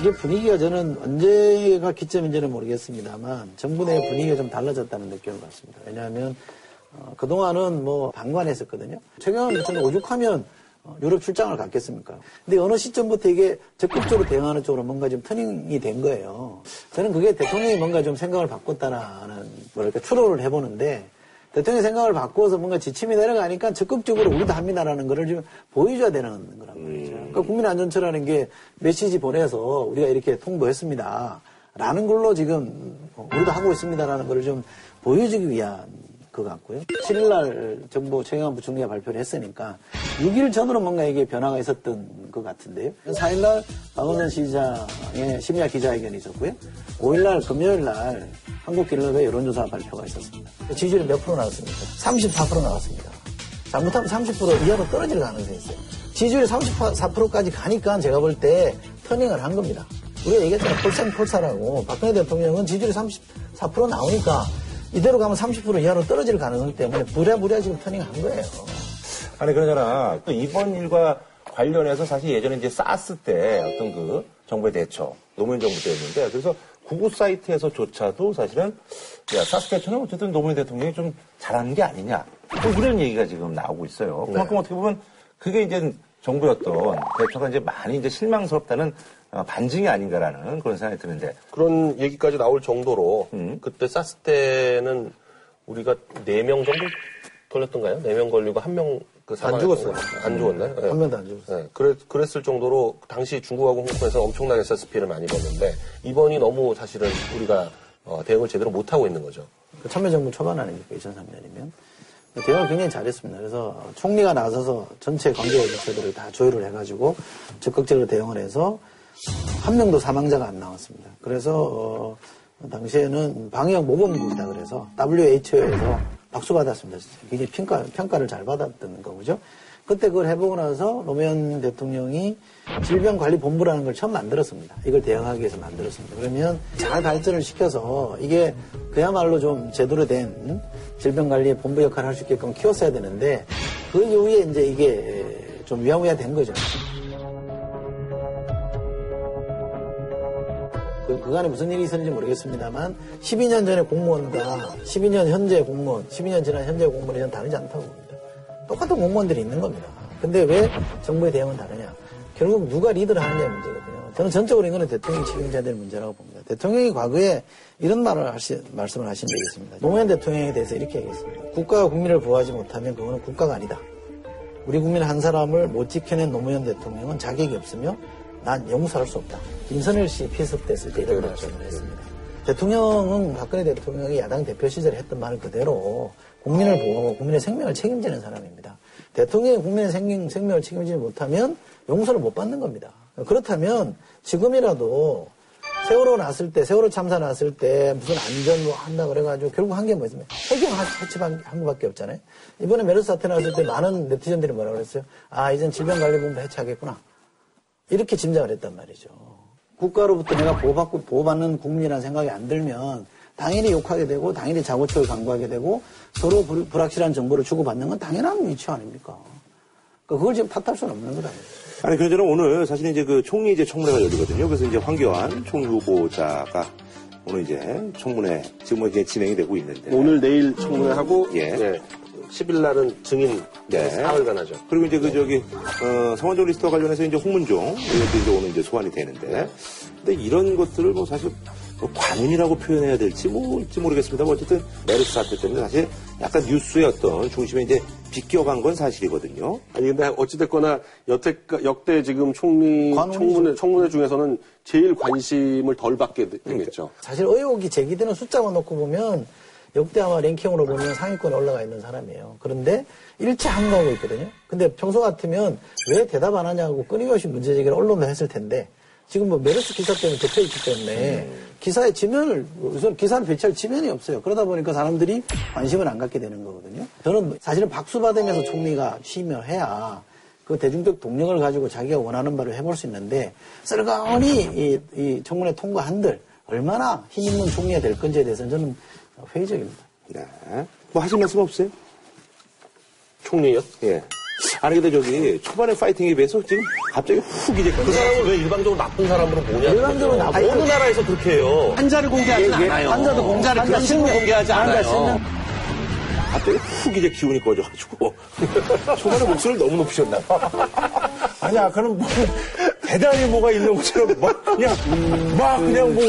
이게 분위기가 저는 언제가 기점인지는 모르겠습니다만 정부 내 분위기가 좀 달라졌다는 느낌을 받습니다. 왜냐하면 어, 그동안은 뭐 방관했었거든요. 최경환 부총리 오죽하면 어, 유럽 출장을 갔겠습니까? 근데 어느 시점부터 이게 적극적으로 대응하는 쪽으로 뭔가 좀 터닝이 된 거예요. 저는 그게 대통령이 뭔가 좀 생각을 바꿨다라는 뭐랄까 추론을 해보는데 대통령 생각을 바꾸어서 뭔가 지침이 내려가니까 적극적으로 우리도 합니다라는 거를 좀 보여줘야 되는 거란 말이죠. 그러니까 국민안전처라는 게 메시지 보내서 우리가 이렇게 통보했습니다. 라는 걸로 지금 우리도 하고 있습니다라는 거를 좀 보여주기 위한 것 같고요. 7일날 정부 최경환 부총리가 발표를 했으니까 6일 전으로 뭔가 이게 변화가 있었던 것 같은데요. 4일날 박원순 시장의 심야 기자회견이 있었고요. 5일날 금요일날 한국갤럽의 여론조사 발표가 있었습니다. 지지율이 몇 프로 나왔습니까? 34% 나왔습니다. 잘못하면 30% 이하로 떨어질 가능성이 있어요. 지지율이 34%까지 가니까 제가 볼 때 터닝을 한 겁니다. 우리가 얘기했잖아요. 폴생폴사라고. 박근혜 대통령은 지지율이 34% 나오니까 이대로 가면 30% 이하로 떨어질 가능성 때문에 부랴부랴 지금 터닝한 거예요. 아니 그러잖아. 또 이번 일과 관련해서 사실 예전에 이제 사스 때 어떤 그 정부의 대처 노무현 정부 때였는데 그래서 구구 사이트에서조차도 사실은 야 사스 대처는 어쨌든 노무현 대통령이 좀 잘하는 게 아니냐 또 그런 얘기가 지금 나오고 있어요. 그만큼 어떻게 보면 그게 이제 정부였던 대처가 이제 많이 이제 실망스럽다는 어, 반증이 아닌가라는 그런 생각이 드는데 그런 얘기까지 나올 정도로 음. 그때 쌌을 때는 우리가 4명 정도 걸렸던가요? 4명 걸리고 한 명 그안 죽었어요. 안 죽었나요? 네. 한 명도 안 죽었어요. 네, 그랬, 그랬을 정도로 당시 중국하고 홍콩에서 엄청나게 SSP를 많이 봤는데 이번이 너무 사실은 우리가 어, 대응을 제대로 못하고 있는 거죠. 그 참여정부 초반 아닙니까? 2003년이면. 대응을 굉장히 잘했습니다. 그래서 총리가 나서서 전체 관계부처들을 다 조율을 해가지고 적극적으로 대응을 해서 한 명도 사망자가 안 나왔습니다. 그래서 어, 당시에는 방역 모범국이다 그래서 WHO에서 박수 받았습니다. 굉장히 평가, 평가를 잘 받았던 거죠. 그때 그걸 해보고 나서 노무현 대통령이 질병관리본부라는 걸 처음 만들었습니다. 이걸 대응하기 위해서 만들었습니다. 그러면 잘 발전을 시켜서 이게 그야말로 좀 제대로 된 질병관리 본부 역할을 할 수 있게끔 키웠어야 되는데 그 이후에 이제 이게 좀 위야무야 된 거죠. 그, 그간에 무슨 일이 있었는지 모르겠습니다만 12년 전에 공무원과 12년 현재 공무원, 12년 지난 현재 공무원이 전 다르지 않다고 봅니다. 똑같은 공무원들이 있는 겁니다. 근데 왜 정부의 대응은 다르냐? 결국 누가 리드를 하느냐의 문제거든요. 저는 전적으로 이거는 대통령이 책임져야 될 문제라고 봅니다. 대통령이 과거에 이런 말을 하시, 말씀을 하신 적이 있습니다. 노무현 대통령에 대해서 이렇게 얘기했습니다. 국가가 국민을 보호하지 못하면 그거는 국가가 아니다. 우리 국민 한 사람을 못 지켜낸 노무현 대통령은 자격이 없으며 난 용서할 수 없다. 김선일 씨 피습됐을 때 이런 말씀을 했습니다. 대통령은 박근혜 대통령이 야당 대표 시절에 했던 말을 그대로 국민을 보호하고 국민의 생명을 책임지는 사람입니다. 대통령이 국민의 생명, 생명을 책임지지 못하면 용서를 못 받는 겁니다. 그렇다면 지금이라도 세월호 났을 때, 세월호 참사 났을 때 무슨 안전 뭐 한다 그래가지고 결국 한 게 뭐였습니까? 해경 해치한 한 것밖에 없잖아요. 이번에 메르스 사태 났을 때 많은 네티즌들이 뭐라고 그랬어요? 아, 이젠 질병관리본부 해체하겠구나. 이렇게 짐작을 했단 말이죠. 국가로부터 내가 보호받고 보호받는 국민이라는 생각이 안 들면 당연히 욕하게 되고 당연히 자고초를 강구하게 되고 서로 불, 불확실한 정보를 주고받는 건 당연한 위치 아닙니까? 그러니까 그걸 지금 탓할 수는 없는 거다. 아니 그러저는 오늘 사실 이제 그 총리 이제 청문회가 열리거든요. 그래서 이제 황교안 총리 후보자가 오늘 이제 청문회 지금 뭐 이제 진행이 되고 있는데 오늘 내일 청문회 하고 예. 10일 날은 증인 네. 사흘간 하죠. 그리고 이제 그 저기 어, 성완종 리스트와 관련해서 이제 홍문종 이것도 이제 오늘 이제 소환이 되는데 근데 이런 것들을 뭐 사실 뭐 관훈이라고 표현해야 될지 뭘지 모르겠습니다. 어쨌든 메르스 사태 때문에 사실 약간 뉴스의 어떤 중심에 이제 비껴간 건 사실이거든요. 아니 근데 어찌됐거나 여태 역대 지금 총리. 청문회 청문회 중에서는 제일 관심을 덜 받게 되- 되겠죠. 사실 의혹이 제기되는 숫자만 놓고 보면 역대 아마 랭킹으로 보면 상위권에 올라가 있는 사람이에요. 그런데 일체 항거하고 있거든요. 근데 평소 같으면 왜 대답 안 하냐고 끊임없이 문제 제기를 언론도 했을 텐데 지금 뭐 메르스 기사 때문에 덮여 있기 때문에 기사의 지면을 우선 기사를 배치할 지면이 없어요. 그러다 보니까 사람들이 관심을 안 갖게 되는 거거든요. 저는 사실은 박수 받으면서 총리가 취임을 해야 그 대중적 동력을 가지고 자기가 원하는 바를 해볼 수 있는데 썰가원이 이, 이 청문회 통과한들 얼마나 힘 있는 총리가 될 건지에 대해서는 저는 회의적입니다. 네. 뭐 하실 말씀 없어요? 총리요? 예. 아니 근데 저기 초반에 파이팅에 비해서 지금 갑자기 훅 이제 그 사람을 왜 일방적으로 나쁜 사람으로 보냐? 일방적으로 아, 나쁜 어느 나라에서 그렇게 해요? 한자를 공개하진 예, 않아요. 환자도 공자를 환자 실명 공개하지 않아요. 갑자기 훅 이제 기운이 꺼져가지고 [LAUGHS] 초반에 목소리를 너무 높이셨나 봐. 아니 아까는 뭐 대단히 뭐가 있는 것처럼 막 그냥 막 그냥 뭐,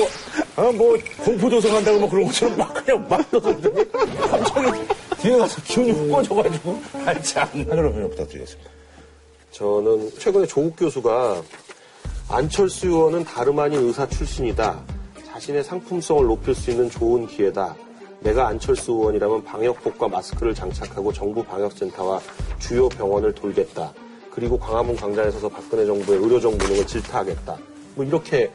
어, 뭐 공포 조성 한다고 뭐 그런 것처럼 막 그냥 막 떠들더니 갑자기 뒤에 가서 기운이 훅 꺼져가지고 한참 하늘로 변호 부탁드리겠습니다. 저는 최근에 조국 교수가 안철수 의원은 다름 아닌 의사 출신이다. 자신의 상품성을 높일 수 있는 좋은 기회다. 내가 안철수 의원이라면 방역복과 마스크를 장착하고 정부 방역센터와 주요 병원을 돌겠다. 그리고 광화문 광장에 서서 박근혜 정부의 의료정 무능을 질타하겠다. 뭐 이렇게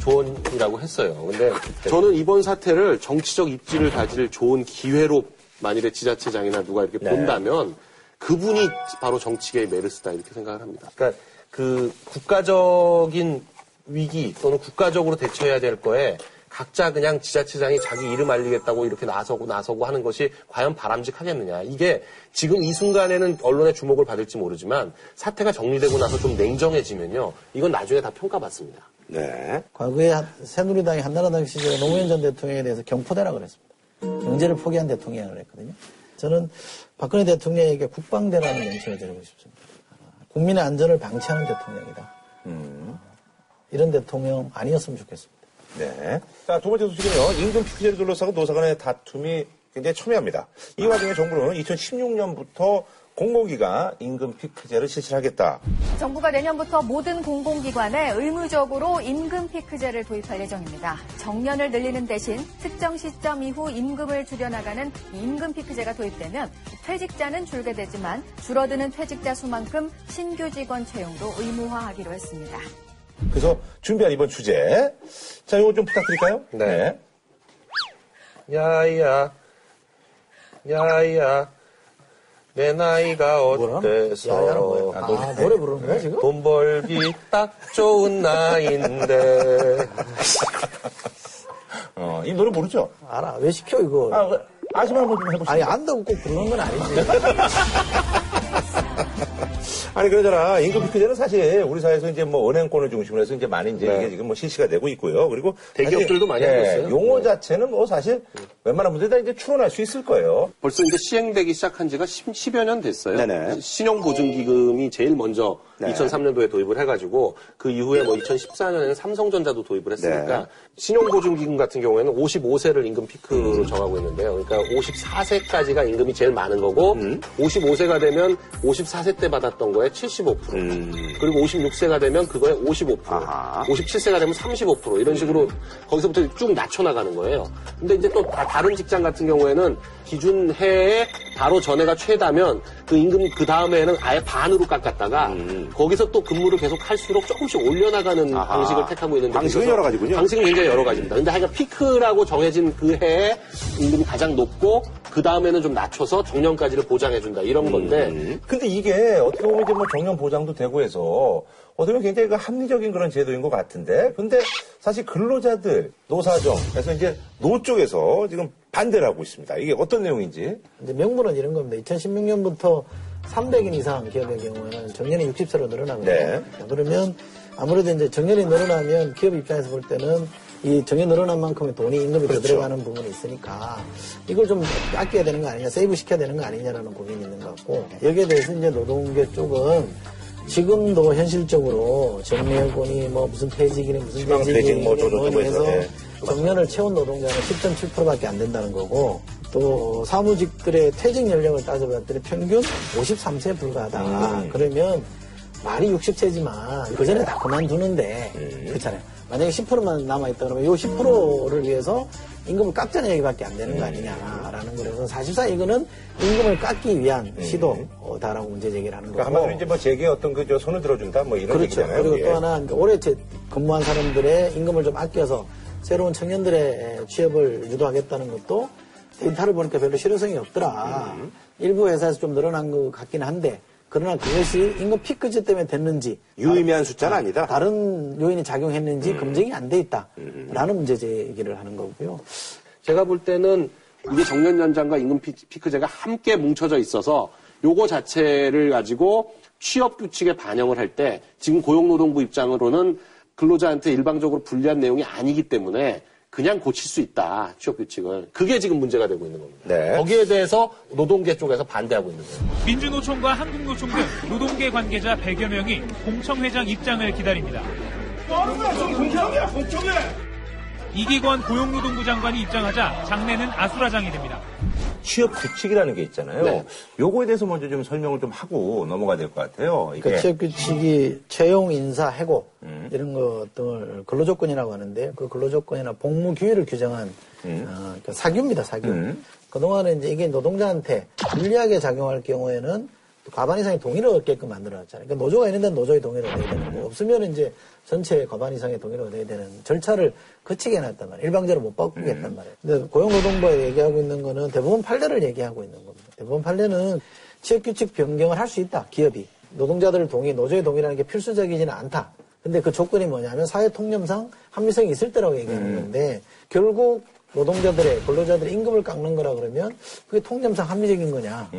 조언이라고 했어요. 근데 저는 이번 사태를 정치적 입지를 가질 좋은 기회로 만일에 지자체장이나 누가 이렇게 네. 본다면 그분이 바로 정치계의 메르스다 이렇게 생각을 합니다. 그러니까 그 국가적인 위기 또는 국가적으로 대처해야 될 거에 각자 그냥 지자체장이 자기 이름 알리겠다고 이렇게 나서고 나서고 하는 것이 과연 바람직하겠느냐. 이게 지금 이 순간에는 언론의 주목을 받을지 모르지만 사태가 정리되고 나서 좀 냉정해지면요. 이건 나중에 다 평가받습니다. 네. 과거에 한- 새누리당이 한나라당 시절에 노무현 전 대통령에 대해서 경포대라 그랬습니다. 경제를 포기한 대통령이라고 했거든요. 저는 박근혜 대통령에게 국방대라는 명칭을 드리고 싶습니다. 국민의 안전을 방치하는 대통령이다. 이런 대통령 아니었으면 좋겠습니다. 네. 자, 두 번째 소식은요. 임금 피크제를 둘러싸고 노사 간의 다툼이 굉장히 첨예합니다. 이 와중에 정부는 2016년부터 공공기관 임금 피크제를 실시하겠다. 정부가 내년부터 모든 공공기관에 의무적으로 임금 피크제를 도입할 예정입니다. 정년을 늘리는 대신 특정 시점 이후 임금을 줄여나가는 임금 피크제가 도입되면 퇴직자는 줄게 되지만 줄어드는 퇴직자 수만큼 신규 직원 채용도 의무화하기로 했습니다. 그래서 준비한 이번 주제. 자, 이거 좀 부탁드릴까요? 네. 야야, 야야, 내 나이가 어때서? 아, 아, 노래. 노래 부르는 거야, 지금? 돈 벌기 딱 좋은 나이인데 어, 이 노래 모르죠? 알아. 왜 시켜, 이거? 아, 그, 아시면 한번 좀 해보시죠. 아니, 안다고 꼭 부르는 건 아니지. [LAUGHS] [LAUGHS] 아니 그러잖아 임금 피크제는 사실 우리 사회에서 이제 뭐 은행권을 중심으로 해서 이제 많이 이제 네. 이게 지금 뭐 실시가 되고 있고요. 그리고 대기업들도 많이 예, 하고 있어요. 용어 네. 자체는 뭐 사실 웬만한 분들이 다 이제 추론할 수 있을 거예요. 벌써 이제 시행되기 시작한 지가 10, 여년 됐어요. 네네. 신용보증기금이 제일 먼저 네. 2003년도에 도입을 해가지고 그 이후에 뭐 2014년에는 삼성전자도 도입을 했으니까 네. 신용보증기금 같은 경우에는 55세를 임금 피크로 정하고 있는데요. 그러니까 54세까지가 임금이 제일 많은 거고 음. 55세가 되면 54세 때 받았던 거에 75% 그리고 56세가 되면 그거에 55% 음. 아하. 57세가 되면 35% 이런 식으로 거기서부터 쭉 낮춰 나가는 거예요. 근데 이제 또 다, 다른 직장 같은 경우에는 기준 해에 바로 전해가 최다면 그 임금 그 다음에는 아예 반으로 깎았다가 거기서 또 근무를 계속 할수록 조금씩 올려나가는 음. 아하. 방식을 택하고 있는데 방식은 여러 가지군요. 방식은 굉장히 여러 가지입니다. 근데 하여간 피크라고 정해진 그 해에 임금이 가장 높고 그 다음에는 좀 낮춰서 정년까지를 보장해준다 이런 건데 근데 이게 어떻게 보면 이제 뭐 정년 보장도 되고 해서 어떻게 보면 굉장히 그 합리적인 그런 제도인 것 같은데 근데 사실 근로자들 노사정 그래서 이제 노 쪽에서 지금 반대를 하고 있습니다. 이게 어떤 내용인지 이제 명분은 이런 겁니다. 2016년부터 300인 이상 기업의 경우에는 정년이 60세로 늘어나거든요. 네. 그러면 아무래도 이제 정년이 늘어나면 기업 입장에서 볼 때는 이 정년 늘어난 만큼의 돈이 임금이 더 들어가는 부분이 있으니까 이걸 좀 아껴야 되는 거 아니냐, save 시켜야 되는 거 아니냐라는 고민이 있는 것 같고 여기에 대해서 이제 노동계 쪽은 지금도 현실적으로 정리해보니 뭐 무슨 퇴직이니 무슨 지방 퇴직 뭐 저저저 뭐 해서 해서, 예. 정년을 채운 노동자는 10.7%밖에 안 된다는 거고 또 사무직들의 퇴직 연령을 따져봤더니 평균 53세에 불과하다. 음. 그러면 말이 60세지만 그 전에 다 그만두는데 음. 그렇잖아요. 만약에 10%만 남아있다 그러면 이 10%를 위해서 임금을 깎자는 얘기밖에 안 되는 거 음. 아니냐라는 거라서 사실상 이거는 임금을 깎기 위한 시도다라고 문제 제기를 하는 음. 그러니까 거고. 한마디로 이제 뭐 재계에 어떤 그 저 손을 들어준다 뭐 이런 그렇죠. 얘기잖아요. 그리고 예. 또 하나 이제 올해 제- 근무한 사람들의 임금을 좀 아껴서 새로운 청년들의 취업을 유도하겠다는 것도 데이터를 보니까 별로 실효성이 없더라. 음. 일부 회사에서 좀 늘어난 것 같긴 한데 그러나 그것이 임금 피크제 때문에 됐는지 유의미한 숫자는 아 니다. 다른 요인이 작용했는지 음. 검증이 안 돼 있다라는 문제 제기를 하는 거고요. 제가 볼 때는 이게 정년 연장과 임금 피- 피크제가 함께 뭉쳐져 있어서 요거 자체를 가지고 취업 규칙에 반영을 할 때 지금 고용노동부 입장으로는 근로자한테 일방적으로 불리한 내용이 아니기 때문에 그냥 고칠 수 있다 취업 규칙을 그게 지금 문제가 되고 있는 겁니다. 네. 거기에 대해서 노동계 쪽에서 반대하고 있는 거예요. 민주노총과 한국노총 등 노동계 관계자 100여 명이 공청회장 입장을 기다립니다. 이기권 고용노동부 장관이 입장하자 장내는 아수라장이 됩니다. 취업 규칙이라는 게 있잖아요. 네. 요거에 대해서 먼저 좀 설명을 좀 하고 넘어가야 될 것 같아요. 이게 그 취업 규칙이 채용, 인사, 해고 음. 이런 것 등을 근로조건이라고 하는데 그 근로조건이나 복무 기회를 규정한 어, 그 사규입니다. 사규. 음. 그동안은 이제 이게 노동자한테 불리하게 작용할 경우에는 또 과반 이상의 동의를 얻게끔 만들어놨잖아요. 그러니까 노조가 있는 데는 노조의 동의를 얻어야 되는 거고 없으면 이제 전체 과반 이상의 동의를 얻어야 되는 절차를 거치게 해놨단 말이에요. 일방적으로 못 바꾸겠단 말이에요. 근데 고용노동부가 얘기하고 있는 거는 대부분 판례를 얘기하고 있는 겁니다. 대부분 판례는 취업규칙 변경을 할 수 있다. 기업이. 노동자들 동의, 노조의 동의라는 게 필수적이지는 않다. 근데 그 조건이 뭐냐면 사회 통념상 합리성이 있을 때라고 얘기하는 건데 결국 노동자들의 근로자들의 임금을 깎는 거라 그러면 그게 통념상 합리적인 거냐?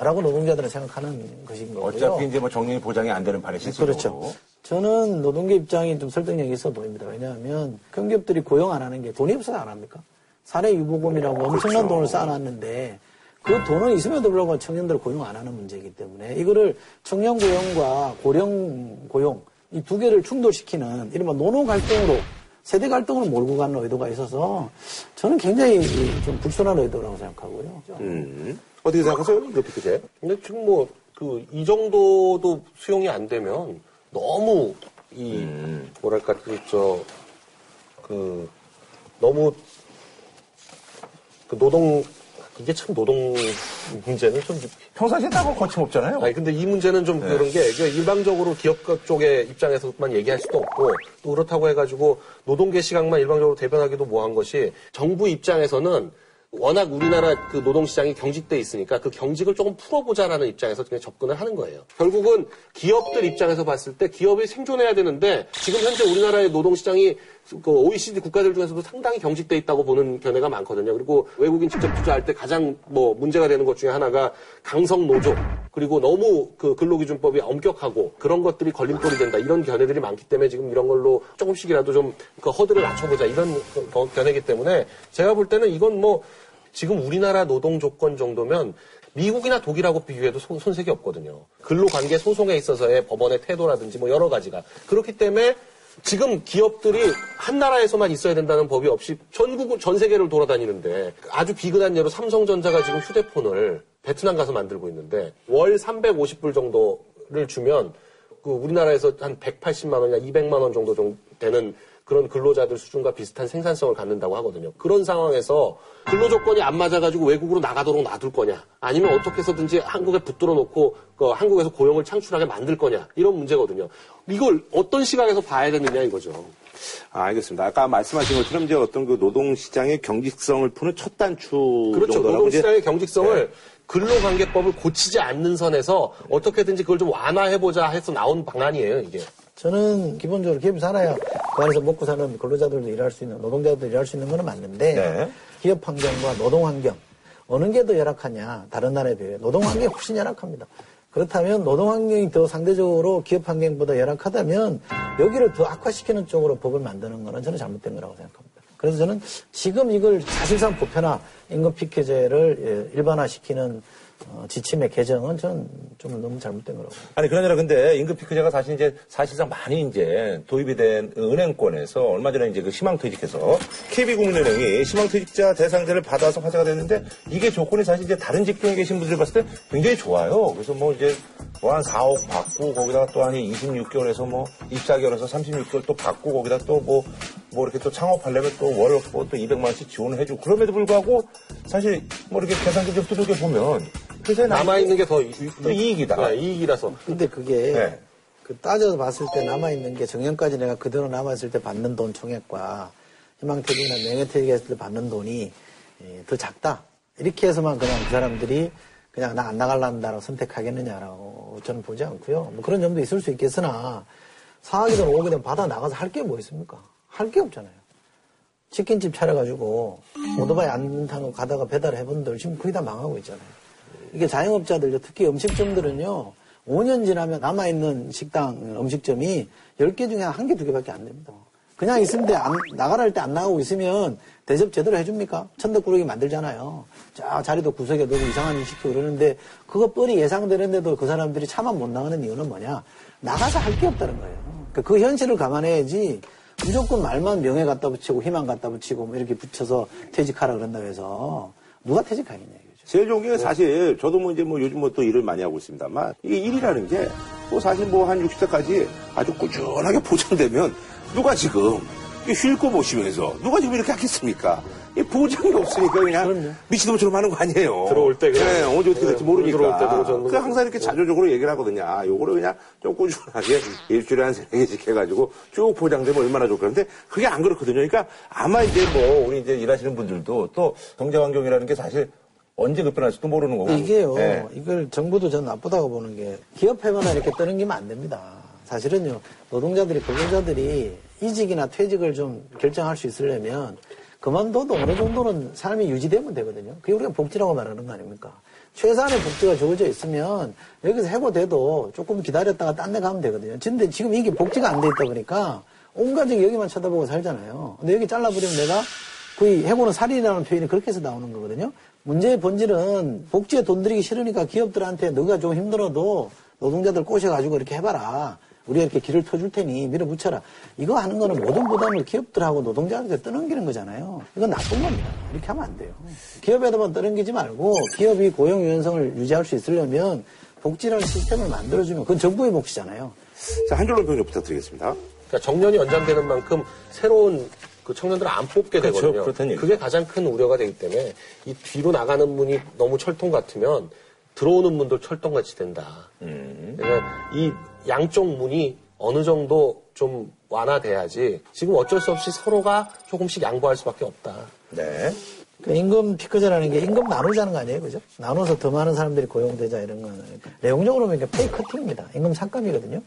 라고 노동자들은 생각하는 것인 거고요. 어차피 이제 뭐 정년이 보장이 안 되는 판에 실질적으로. 그렇죠. 저는 노동계 입장이 좀 설득력이 있어 보입니다. 왜냐하면 큰 기업들이 고용 안 하는 게 돈이 없어서 안 합니까? 사내 유보금이라고 엄청난 돈을 쌓아놨는데 그 돈은 있음에도 불구하고 청년들을 고용 안 하는 문제이기 때문에 이거를 청년 고용과 고령 고용 이 두 개를 충돌시키는 이른바 노노 갈등으로 세대 갈등으로 몰고 가는 의도가 있어서 저는 굉장히 좀 불순한 의도라고 생각하고요. 음. 어떻게 생각하세요? 이거 피크제? 근데 지금 뭐, 그, 이 정도도 수용이 안 되면 너무 이, 음. 뭐랄까, 그, 저, 그, 너무 그 노동, 이게 참 노동 문제는 좀 평상시에 따고 거침없잖아요. 아니 근데 이 문제는 좀 그런 게 일방적으로 기업 쪽의 입장에서만 얘기할 수도 없고 또 그렇다고 해가지고 노동계 시각만 일방적으로 대변하기도 뭐한 것이 정부 입장에서는 워낙 우리나라 그 노동시장이 경직돼 있으니까 그 경직을 조금 풀어보자라는 입장에서 그냥 접근을 하는 거예요. 결국은 기업들 입장에서 봤을 때 기업이 생존해야 되는데 지금 현재 우리나라의 노동시장이 그 OECD 국가들 중에서도 상당히 경직돼 있다고 보는 견해가 많거든요. 그리고 외국인 직접 투자할 때 가장 뭐 문제가 되는 것 중에 하나가 강성 노조 그리고 너무 그 근로기준법이 엄격하고 그런 것들이 걸림돌이 된다 이런 견해들이 많기 때문에 지금 이런 걸로 조금씩이라도 좀 그 허들을 낮춰보자 이런 그 견해이기 때문에 제가 볼 때는 이건 뭐 지금 우리나라 노동 조건 정도면 미국이나 독일하고 비교해도 손, 손색이 없거든요. 근로관계 소송에 있어서의 법원의 태도라든지 뭐 여러 가지가 그렇기 때문에 지금 기업들이 한 나라에서만 있어야 된다는 법이 없이 전국 전 세계를 돌아다니는데 아주 비근한 예로 삼성전자가 지금 휴대폰을 베트남 가서 만들고 있는데 월 350불 정도를 주면 그 우리나라에서 한 180만 원이나 200만 원 정도 좀 되는 그런 근로자들 수준과 비슷한 생산성을 갖는다고 하거든요. 그런 상황에서 근로 조건이 안 맞아가지고 외국으로 나가도록 놔둘 거냐, 아니면 어떻게 해서든지 한국에 붙들어 놓고 그 한국에서 고용을 창출하게 만들 거냐 이런 문제거든요. 이걸 어떤 시각에서 봐야 되느냐 이거죠. 아, 알겠습니다. 아까 말씀하신 것처럼 이제 어떤 그 노동시장의 경직성을 푸는 첫 단추 그렇죠. 노동시장의 경직성을 네. 근로관계법을 고치지 않는 선에서 어떻게든지 그걸 좀 완화해보자 해서 나온 방안이에요, 이게. 저는 기본적으로 기업이 살아야 그 안에서 먹고 사는 근로자들도 일할 수 있는 노동자들도 일할 수 있는 거는 맞는데 네. 기업 환경과 노동 환경 어느 게 더 열악하냐 다른 나라에 비해 노동 환경이 훨씬 열악합니다. 그렇다면 노동 환경이 더 상대적으로 기업 환경보다 열악하다면 여기를 더 악화시키는 쪽으로 법을 만드는 거는 저는 잘못된 거라고 생각합니다. 그래서 저는 지금 이걸 사실상 보편화 임금 피크제를 예, 일반화시키는 어, 지침의 개정은 저는 좀 너무 잘못된 거라고. 아니 그러나 근데 임금 피크제가 사실 이제 사실상 많이 이제 도입이 된 은행권에서 얼마 전에 이제 그 희망퇴직해서 KB국민은행이 희망퇴직자 대상자를 받아서 화제가 됐는데 이게 조건이 사실 이제 다른 직종에 계신 분들 봤을 때 굉장히 좋아요. 그래서 뭐 이제 뭐한 4억 받고 거기다가 또 한 26개월에서 뭐 24개월에서 36개월 또 받고 거기다 또뭐뭐 이렇게 또 창업하려면 또 월 또 200만 원씩 지원을 해주고 그럼에도 불구하고 사실 뭐 이렇게 계산기 좀 두들겨 보면 회사에 남아있는 게더또 이익이다. 네, 이익이라서. 근데 그게 네. 그 따져서 봤을 때 남아있는 게 정년까지 내가 그대로 남았을 때 받는 돈 총액과 희망퇴직이나 명예퇴직했을 때 받는 돈이 예, 더 작다. 이렇게 해서만 그냥 그 사람들이 그냥 나 안 나갈란다라고 선택하겠느냐라고 저는 보지 않고요. 뭐 그런 점도 있을 수 있겠으나 4억이든 5억이든 받아 나가서 할 게 뭐 있습니까? 할 게 없잖아요. 치킨집 차려가지고 오토바이 안 타고 가다가 배달해 본들 지금 거의 다 망하고 있잖아요. 이게 자영업자들, 특히 음식점들은요, 5년 지나면 남아있는 식당, 음식점이 10개 중에 한 개, 두 개밖에 안 됩니다. 그냥 나가라 할때안 나가고 있으면 대접 제대로 해줍니까? 천덕꾸러기 만들잖아요. 자, 자리도 구석에 넣고 이상한 일 시키고 그러는데, 그거 뻔히 예상되는데도 그 사람들이 차마 못 나가는 이유는 뭐냐? 나가서 할 게 없다는 거예요. 그러니까 그 현실을 감안해야지, 무조건 말만 명예 갖다 붙이고 희망 갖다 붙이고 뭐 이렇게 붙여서 퇴직하라 그런다고 해서 누가 퇴직하겠냐. 제일 좋은 게 사실 저도 뭐 이제 뭐 요즘 뭐 또 일을 많이 하고 있습니다만 이게 일이라는 게뭐 사실 뭐 한 60세까지 아주 꾸준하게 보장되면 누가 지금 쉴 거 보시면서 누가 지금 이렇게 하겠습니까? 이 보장이 없으니까 그냥 미친놈처럼 하는 거 아니에요. 들어올 때 그냥. 네, 언제 어떻게 될지 모르니까. 들어올 때 들어오셨는 그 항상 이렇게 자조적으로 얘기를 하거든요. 아, 요거를 그냥 좀 꾸준하게 일주일에 한세 개씩 해가지고 쭉 보장되면 얼마나 좋을까. 근데 그게 안 그렇거든요. 그러니까 아마 이제 뭐 우리 이제 일하시는 분들도 또 경제 환경이라는 게 사실 언제 급변할지도 모르는 거고. 이게요, 네. 이걸 정부도 전 나쁘다고 보는 게 기업회만 이렇게 떠넘기면 안 됩니다. 사실은요, 노동자들이, 근로자들이 이직이나 퇴직을 좀 결정할 수 있으려면 그만둬도 어느 정도는 삶이 유지되면 되거든요. 그게 우리가 복지라고 말하는 거 아닙니까? 최소한의 복지가 주어져 있으면 여기서 해고돼도 조금 기다렸다가 딴 데 가면 되거든요. 근데 지금 이게 복지가 안 돼 있다 보니까 온 가족이 여기만 쳐다보고 살잖아요. 근데 여기 잘라버리면 내가 거의 해고는 살인이라는 표현이 그렇게 해서 나오는 거거든요. 문제의 본질은 복지에 돈 들이기 싫으니까 기업들한테 너가 좀 힘들어도 노동자들 꼬셔가지고 이렇게 해봐라. 우리가 이렇게 길을 터줄 테니 밀어붙여라. 이거 하는 거는 모든 부담을 기업들하고 노동자한테 떠넘기는 거잖아요. 이건 나쁜 겁니다. 이렇게 하면 안 돼요. 기업에다만 떠넘기지 말고 기업이 고용 유연성을 유지할 수 있으려면 복지라는 시스템을 만들어주면 그건 정부의 몫이잖아요. 자, 한 줄로 평좀 부탁드리겠습니다. 그러니까 정년이 연장되는 만큼 새로운 그 청년들을 안 뽑게 그렇죠. 되거든요. 얘기죠. 그게 가장 큰 우려가 되기 때문에 이 뒤로 나가는 문이 너무 철통 같으면 들어오는 문도 철통같이 된다. 음. 그러니까 이 양쪽 문이 어느 정도 좀 완화돼야지 지금 어쩔 수 없이 서로가 조금씩 양보할 수밖에 없다. 네. 그 임금 피크제라는 게 임금 나누자는 거 아니에요, 그죠? 나눠서 더 많은 사람들이 고용되자 이런 거는 내용적으로 보면 pay cutting입니다. 임금 삭감이거든요.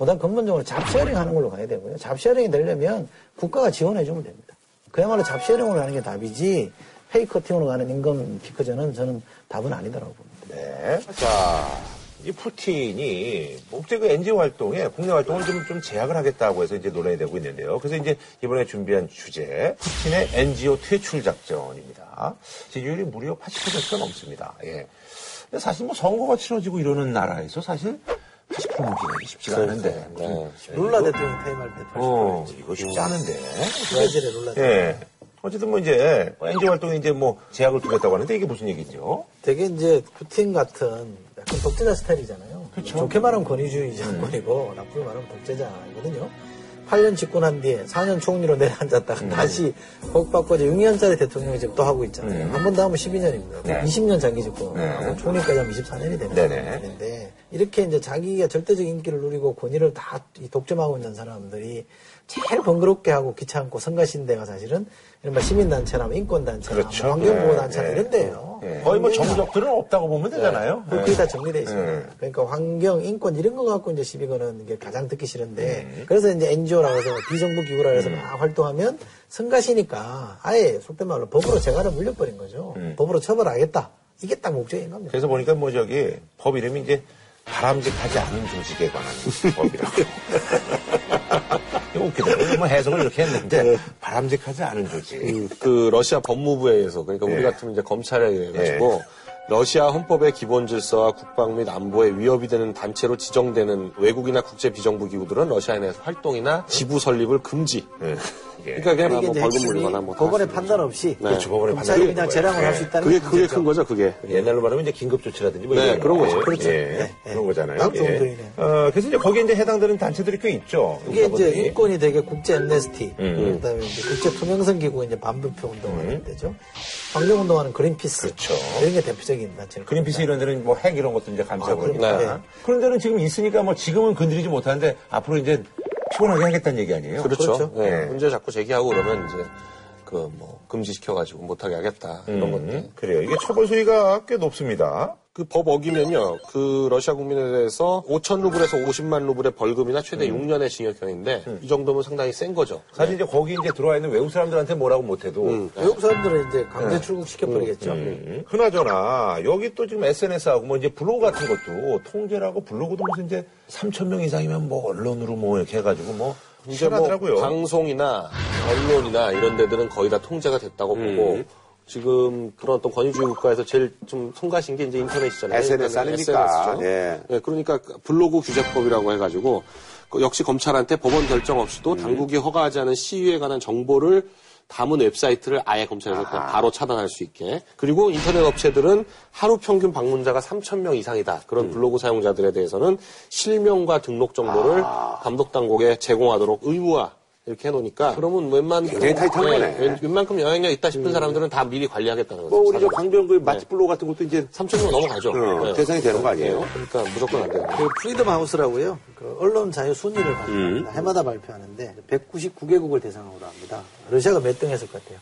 보다 근본적으로 job sharing 하는 걸로 가야 되고요. job sharing이 되려면 국가가 지원해 주면 됩니다. 그야말로 job sharing으로 가는 게 답이지 pay cutting으로 가는 임금 피크제는 저는 답은 아니더라고 봅니다. 네. 자, 이 푸틴이 국제 그 NGO 활동에 국내 활동을 좀, 좀 제약을 하겠다고 해서 이제 논란이 되고 있는데요. 그래서 이제 이번에 준비한 주제, 푸틴의 NGO 퇴출 작전입니다. 지지율이 무려 80%가 넘습니다. 예. 사실 뭐 선거가 치러지고 이러는 나라에서 사실 80% 넘기가 쉽지가 않은데. 네. 룰라 대통령 퇴임할 때 80%. 어, 이거 쉽지 않은데. 브라질의 룰라 대통령. 예. 어쨌든 뭐 이제 NGO 활동에 이제 뭐 제약을 두겠다고 하는데 이게 무슨 얘기죠? 되게 이제 푸틴 같은 약간 독재자 스타일이잖아요. 좋게 말하면 권위주의 장관이고 나쁘게 말하면 독재자이거든요. 8년 집권한 뒤에 4년 총리로 내려앉았다가 다시 복받고 이제 6년짜리 대통령이 지금 또 하고 있잖아요. 음. 한번 더 하면 12년입니다. 네. 20년 장기 집권하고 네. 총리까지 하면 24년이 되는. 건데 이렇게 이제 자기가 절대적 인기를 누리고 권위를 다이 독점하고 있는 사람들이 제일 번거롭게 하고 귀찮고 성가신 데가 사실은 이른바 시민단체나 뭐 인권단체나 그렇죠. 뭐 환경보호단체나 네, 이런 데예요. 예. 거의 뭐 정적들은 없다고 보면 되잖아요. 그- 그게 다 정리돼 있어요. 네. 그러니까 환경, 인권 이런 거 갖고 이제 시비 거는 게 가장 듣기 싫은데 네. 그래서 이제 NGO라고 해서 비정부 기구라 해서 막 활동하면 성가시니까 아예 속된 말로 법으로 재갈을 물려버린 거죠. 음. 법으로 처벌하겠다. 이게 딱 목적인 겁니다. 그래서 보니까 뭐 저기 법 이름이 이제 바람직하지 않은 조직에 관한 법이라고. 웃기더라고요. 뭐 해석을 이렇게 했는데 바람직하지 않은 조직. 그, 그 러시아 법무부에 의해서 그러니까 우리 예. 같으면 이제 검찰에 의해 가지고 러시아 헌법의 기본 질서와 국방 및 안보에 위협이 되는 단체로 지정되는 외국이나 국제 비정부 기구들은 러시아 내에서 활동이나 지부 설립을 금지. 예. 그러니까 그냥 이게 뭐 이제 벌금 물거나 뭐다 법원의 판단. 없이 네. 그렇죠. 법원의 검찰이 판단이 그냥 재량을. 할 수 있다는 그게 게 그게. 큰 거죠, 그게. 옛날로 말하면 이제 긴급 조치라든지 뭐 네, 이런 그런 거. 거죠. 그렇죠. 예. 그런 거잖아요. 예. 어, 그래서 이제 거기에 이제 해당되는 단체들이 꽤 있죠. 이게 이제. 인권이 되게 국제 엠네스티, 음. 그다음에 이제 국제 투명성 기구 이제 반부패 운동하는 데죠. 환경 운동하는 그린피스, 그렇죠. 이런 게 대표적인 단체일 그린피스. 이런 데는 뭐 핵 이런 것도 이제 감싸고 아, 그러니까. 네. 그런 데는 지금 있으니까 뭐 지금은 건드리지 못하는데 앞으로 이제 피곤하게 하겠다는 얘기 아니에요? 그렇죠. 그렇죠. 네. 네. 문제 자꾸 제기하고 그러면 이제 그 뭐 금지시켜가지고 못하게 하겠다 이런 건데. 음, 그래요. 이게 처벌 수위가 꽤 높습니다. 그 법 어기면요, 그 러시아 국민에 대해서 5천 루블에서 50만 루블의 벌금이나 최대 음. 6년의 징역형인데 이 정도면 상당히 센 거죠. 사실 이제 거기 이제 들어와 있는 외국 사람들한테 뭐라고 못해도 음. 외국 사람들은 이제 강제 출국 시켜버리겠죠. 음. 그나저나 여기 또 지금 SNS하고 뭐 이제 블로그 같은 것도 통제라고 블로그도 무슨 이제 3천 명 이상이면 뭐 언론으로 뭐 이렇게 해가지고 뭐 이제 뭐 하더라고요. 방송이나 언론이나 이런 데들은 거의 다 통제가 됐다고 음. 보고 지금 그런 어떤 권위주의 국가에서 제일 좀 성가신 게 이제 인터넷이잖아요. SNS 아닙니까? SNS죠. 예. 네, 그러니까 블로그 규제법이라고 해가지고 그 역시 검찰한테 법원 결정 없이도 당국이 허가하지 않은 시위에 관한 정보를 담은 웹사이트를 아예 검찰에서 그냥 바로 차단할 수 있게. 그리고 인터넷 업체들은 하루 평균 방문자가 3,000명 이상이다. 그런 음. 블로그 사용자들에 대해서는 실명과 등록 정보를 아. 감독 당국에 제공하도록 의무화 이렇게 해놓으니까 그러면 웬만큼 굉장히 타이트한 거네. 웬- 웬만큼 영향력 있다 싶은 사람들은 다 미리 관리하겠다는 거죠. 뭐 우리 저. 강변 그 맛집 블로그 같은 것도 이제 3,000명 넘어가죠. 어, 네. 대상이 되는 거 아니에요? 그러니까 무조건 안 돼요. 그 프리덤 하우스라고요. 그 언론 자유 순위를 음. 발표합니다. 해마다 발표하는데 199개국을 대상으로 합니다. 러시아가 몇 등 했을 것 같아요?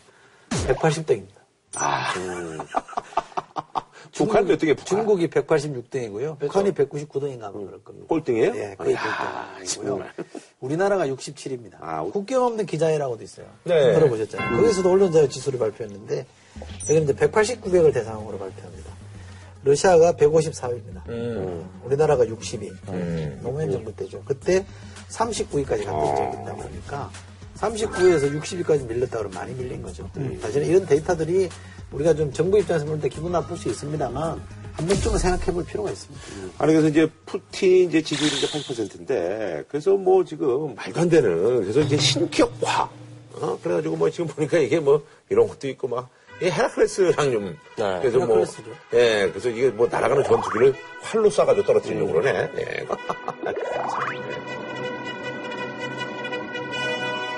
180등입니다. 북한 몇 등이에요? 북한? 중국이 186등이고요. 북한이 199등인가 아마 그럴 겁니다. 꼴등이에요? 예, 거의 이야, 꼴등이고요. 우리나라가 67입니다. 아, 우- 국경 없는 기자회라고도 있어요. 네. 들어보셨잖아요. 거기서도 언론 자유 지수를 발표했는데 여기는 이제 189개국을 대상으로 발표합니다. 러시아가 154위입니다. 음. 우리나라가 62. 노무현 정부 때죠. 그때 39위까지 아. 갔던 적이 있다 보니까 39위에서 60위까지 밀렸다 그러면 많이 밀린 거죠. 음. 사실은 이런 데이터들이 우리가 좀 정부 입장에서 볼 때 기분 나쁠 수 있습니다만 한 번쯤은 생각해 볼 필요가 있습니다. 아니 그래서 이제 푸틴 이제 지지율이 이제 80%인데 그래서 뭐 지금 말도 안 되는 그래서 이제 신격화 어 그래가지고 뭐 지금 보니까 이게 뭐 이런 것도 있고 막이 헤라클레스랑 좀 네. 그래서 뭐 헤라클레스죠. 예, 그래서 이게 뭐 날아가는 전투기를 활로 쏴가지고 떨어뜨리려고 그러네. 예. [LAUGHS]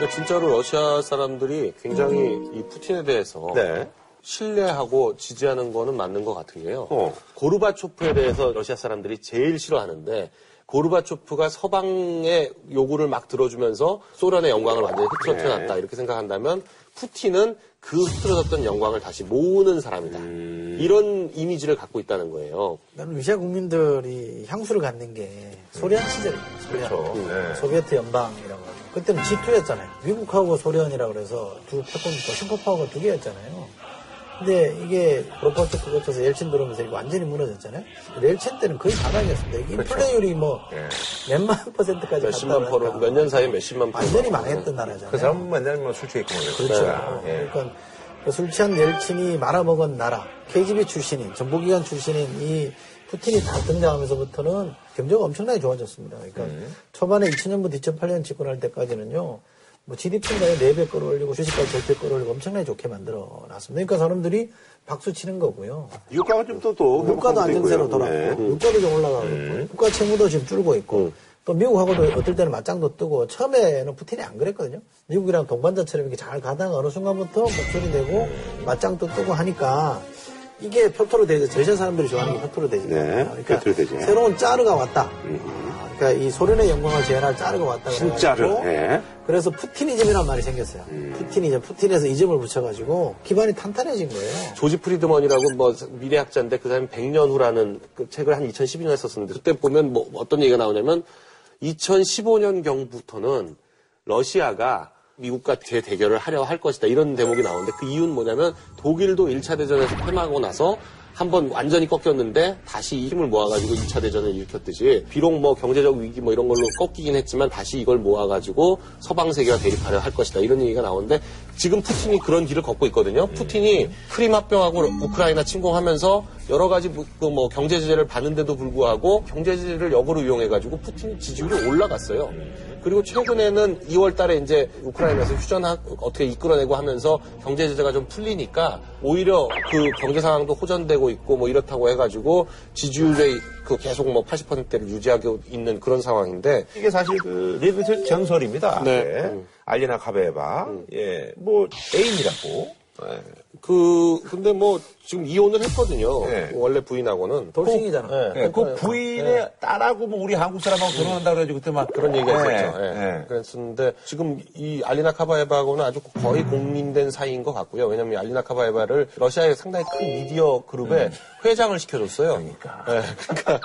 근데 진짜로 러시아 사람들이 굉장히 이 푸틴에 대해서 네. 신뢰하고 지지하는 거는 맞는 것 같은 게요. 어. 고르바초프에 대해서 러시아 사람들이 제일 싫어하는데 고르바초프가 서방의 요구를 막 들어주면서 소련의 영광을 완전히 흐트러뜨렸다 이렇게 생각한다면 푸틴은 그 흐트러졌던 영광을 다시 모으는 사람이다. 이런 이미지를 갖고 있다는 거예요. 나는 러시아 국민들이 향수를 갖는 게 소련 시절이에요. 소련. 그렇죠. 네. 소비에트 연방이라고 하죠. 그때는 G2였잖아요. 미국하고 소련이라고 그래서 두 패권, 슈퍼파워가 두 개였잖아요. 근데 이게 프로포트크 거쳐서 옐친 들어오면서 이게 완전히 무너졌잖아요. 옐친 때는 거의 바닥이었습니다. 이게 인플레율이 뭐 몇만 퍼센트까지 몇십만 퍼로 몇 년 사이에 몇십만 퍼로 완전히 망했던 나라잖아요. 그 사람은 맨날 뭐 술 취했고 뭐 그렇죠. 예. 그러니까 그 술 취한 옐친이 말아먹은 나라, KGB 출신인, 정보기관 출신인 이 푸틴이 다 등장하면서부터는 경제가 엄청나게 좋아졌습니다. 그러니까 초반에 2000년부터 2008년 집권할 때까지는요, 뭐 GDP가 4배 끌어올리고 주식까지 절대 끌어올리고 엄청나게 좋게 만들어 놨습니다. 그러니까 사람들이 박수 치는 거고요. 유가가 좀 또또 물가도 안정세로 회복되고요. 돌아가고, 네. 물가도 좀 올라가고, 있고, 국가 채무도 지금 줄고 있고, 또 미국하고도 어떨 때는 맞짱도 뜨고, 처음에는 푸틴이 안 그랬거든요. 미국이랑 동반자처럼 이렇게 잘 가다가 어느 순간부터 목소리 내고, 맞짱도 뜨고 하니까, 이게 표트르 대제죠. 러시아 사람들이 좋아하는 게 표트르 대제죠. 네, 표트르 대제죠. 새로운 짜르가 왔다. 아, 그러니까 이 소련의 영광을 재현할 짜르가 왔다. 진짜로. 그래가지고 예. 그래서 Putinism이라는 말이 생겼어요. Putinism, 푸틴에서 이즘을 붙여가지고 기반이 탄탄해진 거예요. 조지 프리드먼이라고 뭐 미래학자인데 그 사람이 100년 후라는 그 책을 한 2012년에 썼었는데 그때 보면 뭐 어떤 얘기가 나오냐면 2015년 경부터는 러시아가 미국과 대대결을 하려 할 것이다 이런 대목이 나오는데 그 이유는 뭐냐면 독일도 1차 대전에서 패망하고 나서 한 번 완전히 꺾였는데 다시 이 힘을 모아가지고 2차 대전을 일으켰듯이 비록 뭐 경제적 위기 뭐 이런 걸로 꺾이긴 했지만 다시 이걸 모아가지고 서방 세계와 대립하려 할 것이다 이런 얘기가 나오는데 지금 푸틴이 그런 길을 걷고 있거든요. 푸틴이 크림 합병하고 우크라이나 침공하면서 여러 가지 뭐, 그뭐 경제 제재를 받는데도 불구하고 경제 제재를 역으로 이용해 가지고 푸틴 지지율이 올라갔어요. 그리고 최근에는 2월 달에 이제 우크라이나에서 휴전 어떻게 이끌어내고 하면서 경제 제재가 좀 풀리니까 오히려 그 경제 상황도 호전되고 있고 뭐 이렇다고 해 가지고 지지율이 그 계속 뭐 80%대를 유지하고 있는 그런 상황인데 이게 사실 그 리비트 전설입니다. 네. 예. 음. 알리나 카베바. 예. 뭐 애인이라고. 예. 그 근데 뭐 지금 이혼을 했거든요. 네. 원래 부인하고는 돌싱이잖아. 네. 예, 그 부인의 딸하고 뭐 우리 한국 사람하고 결혼한다 그래가지고 그때 막 그런 얘기가 예, 있었죠. 예. 예. 그랬었는데 지금 이 알리나 카바에바하고는 아주 거의 공인된 사이인 것 같고요. 왜냐하면 알리나 카바에바를 러시아의 상당히 큰 미디어 그룹의 회장을 시켜줬어요. 음. 그러니까. 예, 그러니까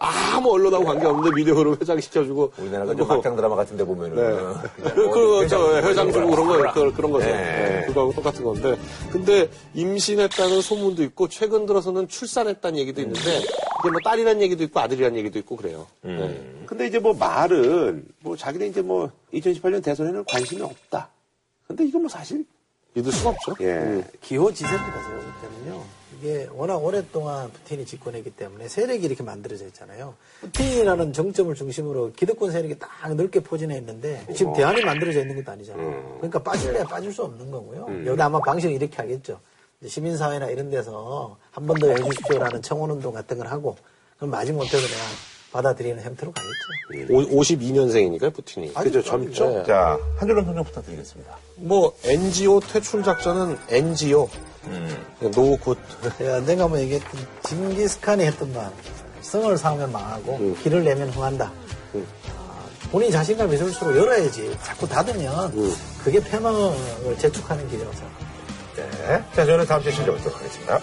[LAUGHS] 아무 언론하고 관계없는데 미디어 그룹 회장 시켜주고 우리나라가 뭐, 막장 드라마 같은 데 보면은. 그냥 [LAUGHS] 그, 그, 회장 저, 회장 주고 그런 거, 그, 그런 거죠. 네. 예, 그거하고 똑같은 건데. 근데 임신했다는 소문도 있고, 최근 들어서는 출산했다는 얘기도 있는데, 이게 뭐 딸이란 얘기도 있고, 아들이란 얘기도 있고, 그래요. 음. 근데 이제 뭐 말은 뭐 자기네 이제 뭐 2018년 대선에는 관심이 없다. 근데 이거 뭐 사실 믿을 수가 없죠. 예. 기호지세입니다, 제가 볼 때는요. 이게 워낙 오랫동안 푸틴이 집권했기 때문에 세력이 이렇게 만들어져 있잖아요. 푸틴이라는 정점을 중심으로 기득권 세력이 딱 넓게 포진해 있는데 지금 대안이 만들어져 있는 것도 아니잖아요. 그러니까 빠질래야 빠질 수 없는 거고요. 여기 아마 방식을 이렇게 하겠죠. 시민사회나 이런 데서 한 번 더 해주십시오라는 청원운동 같은 걸 하고 그럼 마지못해서 내가 받아들이는 형태로 가겠죠. 52년생이니까요, 푸틴이. 그죠, 젊죠? 네. 자, 한 줄로 평정 부탁드리겠습니다. 뭐 NGO 퇴출 작전은 NGO. No good. 제가 내가 한번 얘기했던 징기스칸이 했던 말 성을 쌓으면 망하고 길을 내면 흥한다. 아, 본인이 자신감이 있을 수록 열어야지. 자꾸 닫으면 그게 패망을 재촉하는 길이라고 생각합니다. 네. 자, 저는 다음 주에 찾아뵙도록 하겠습니다.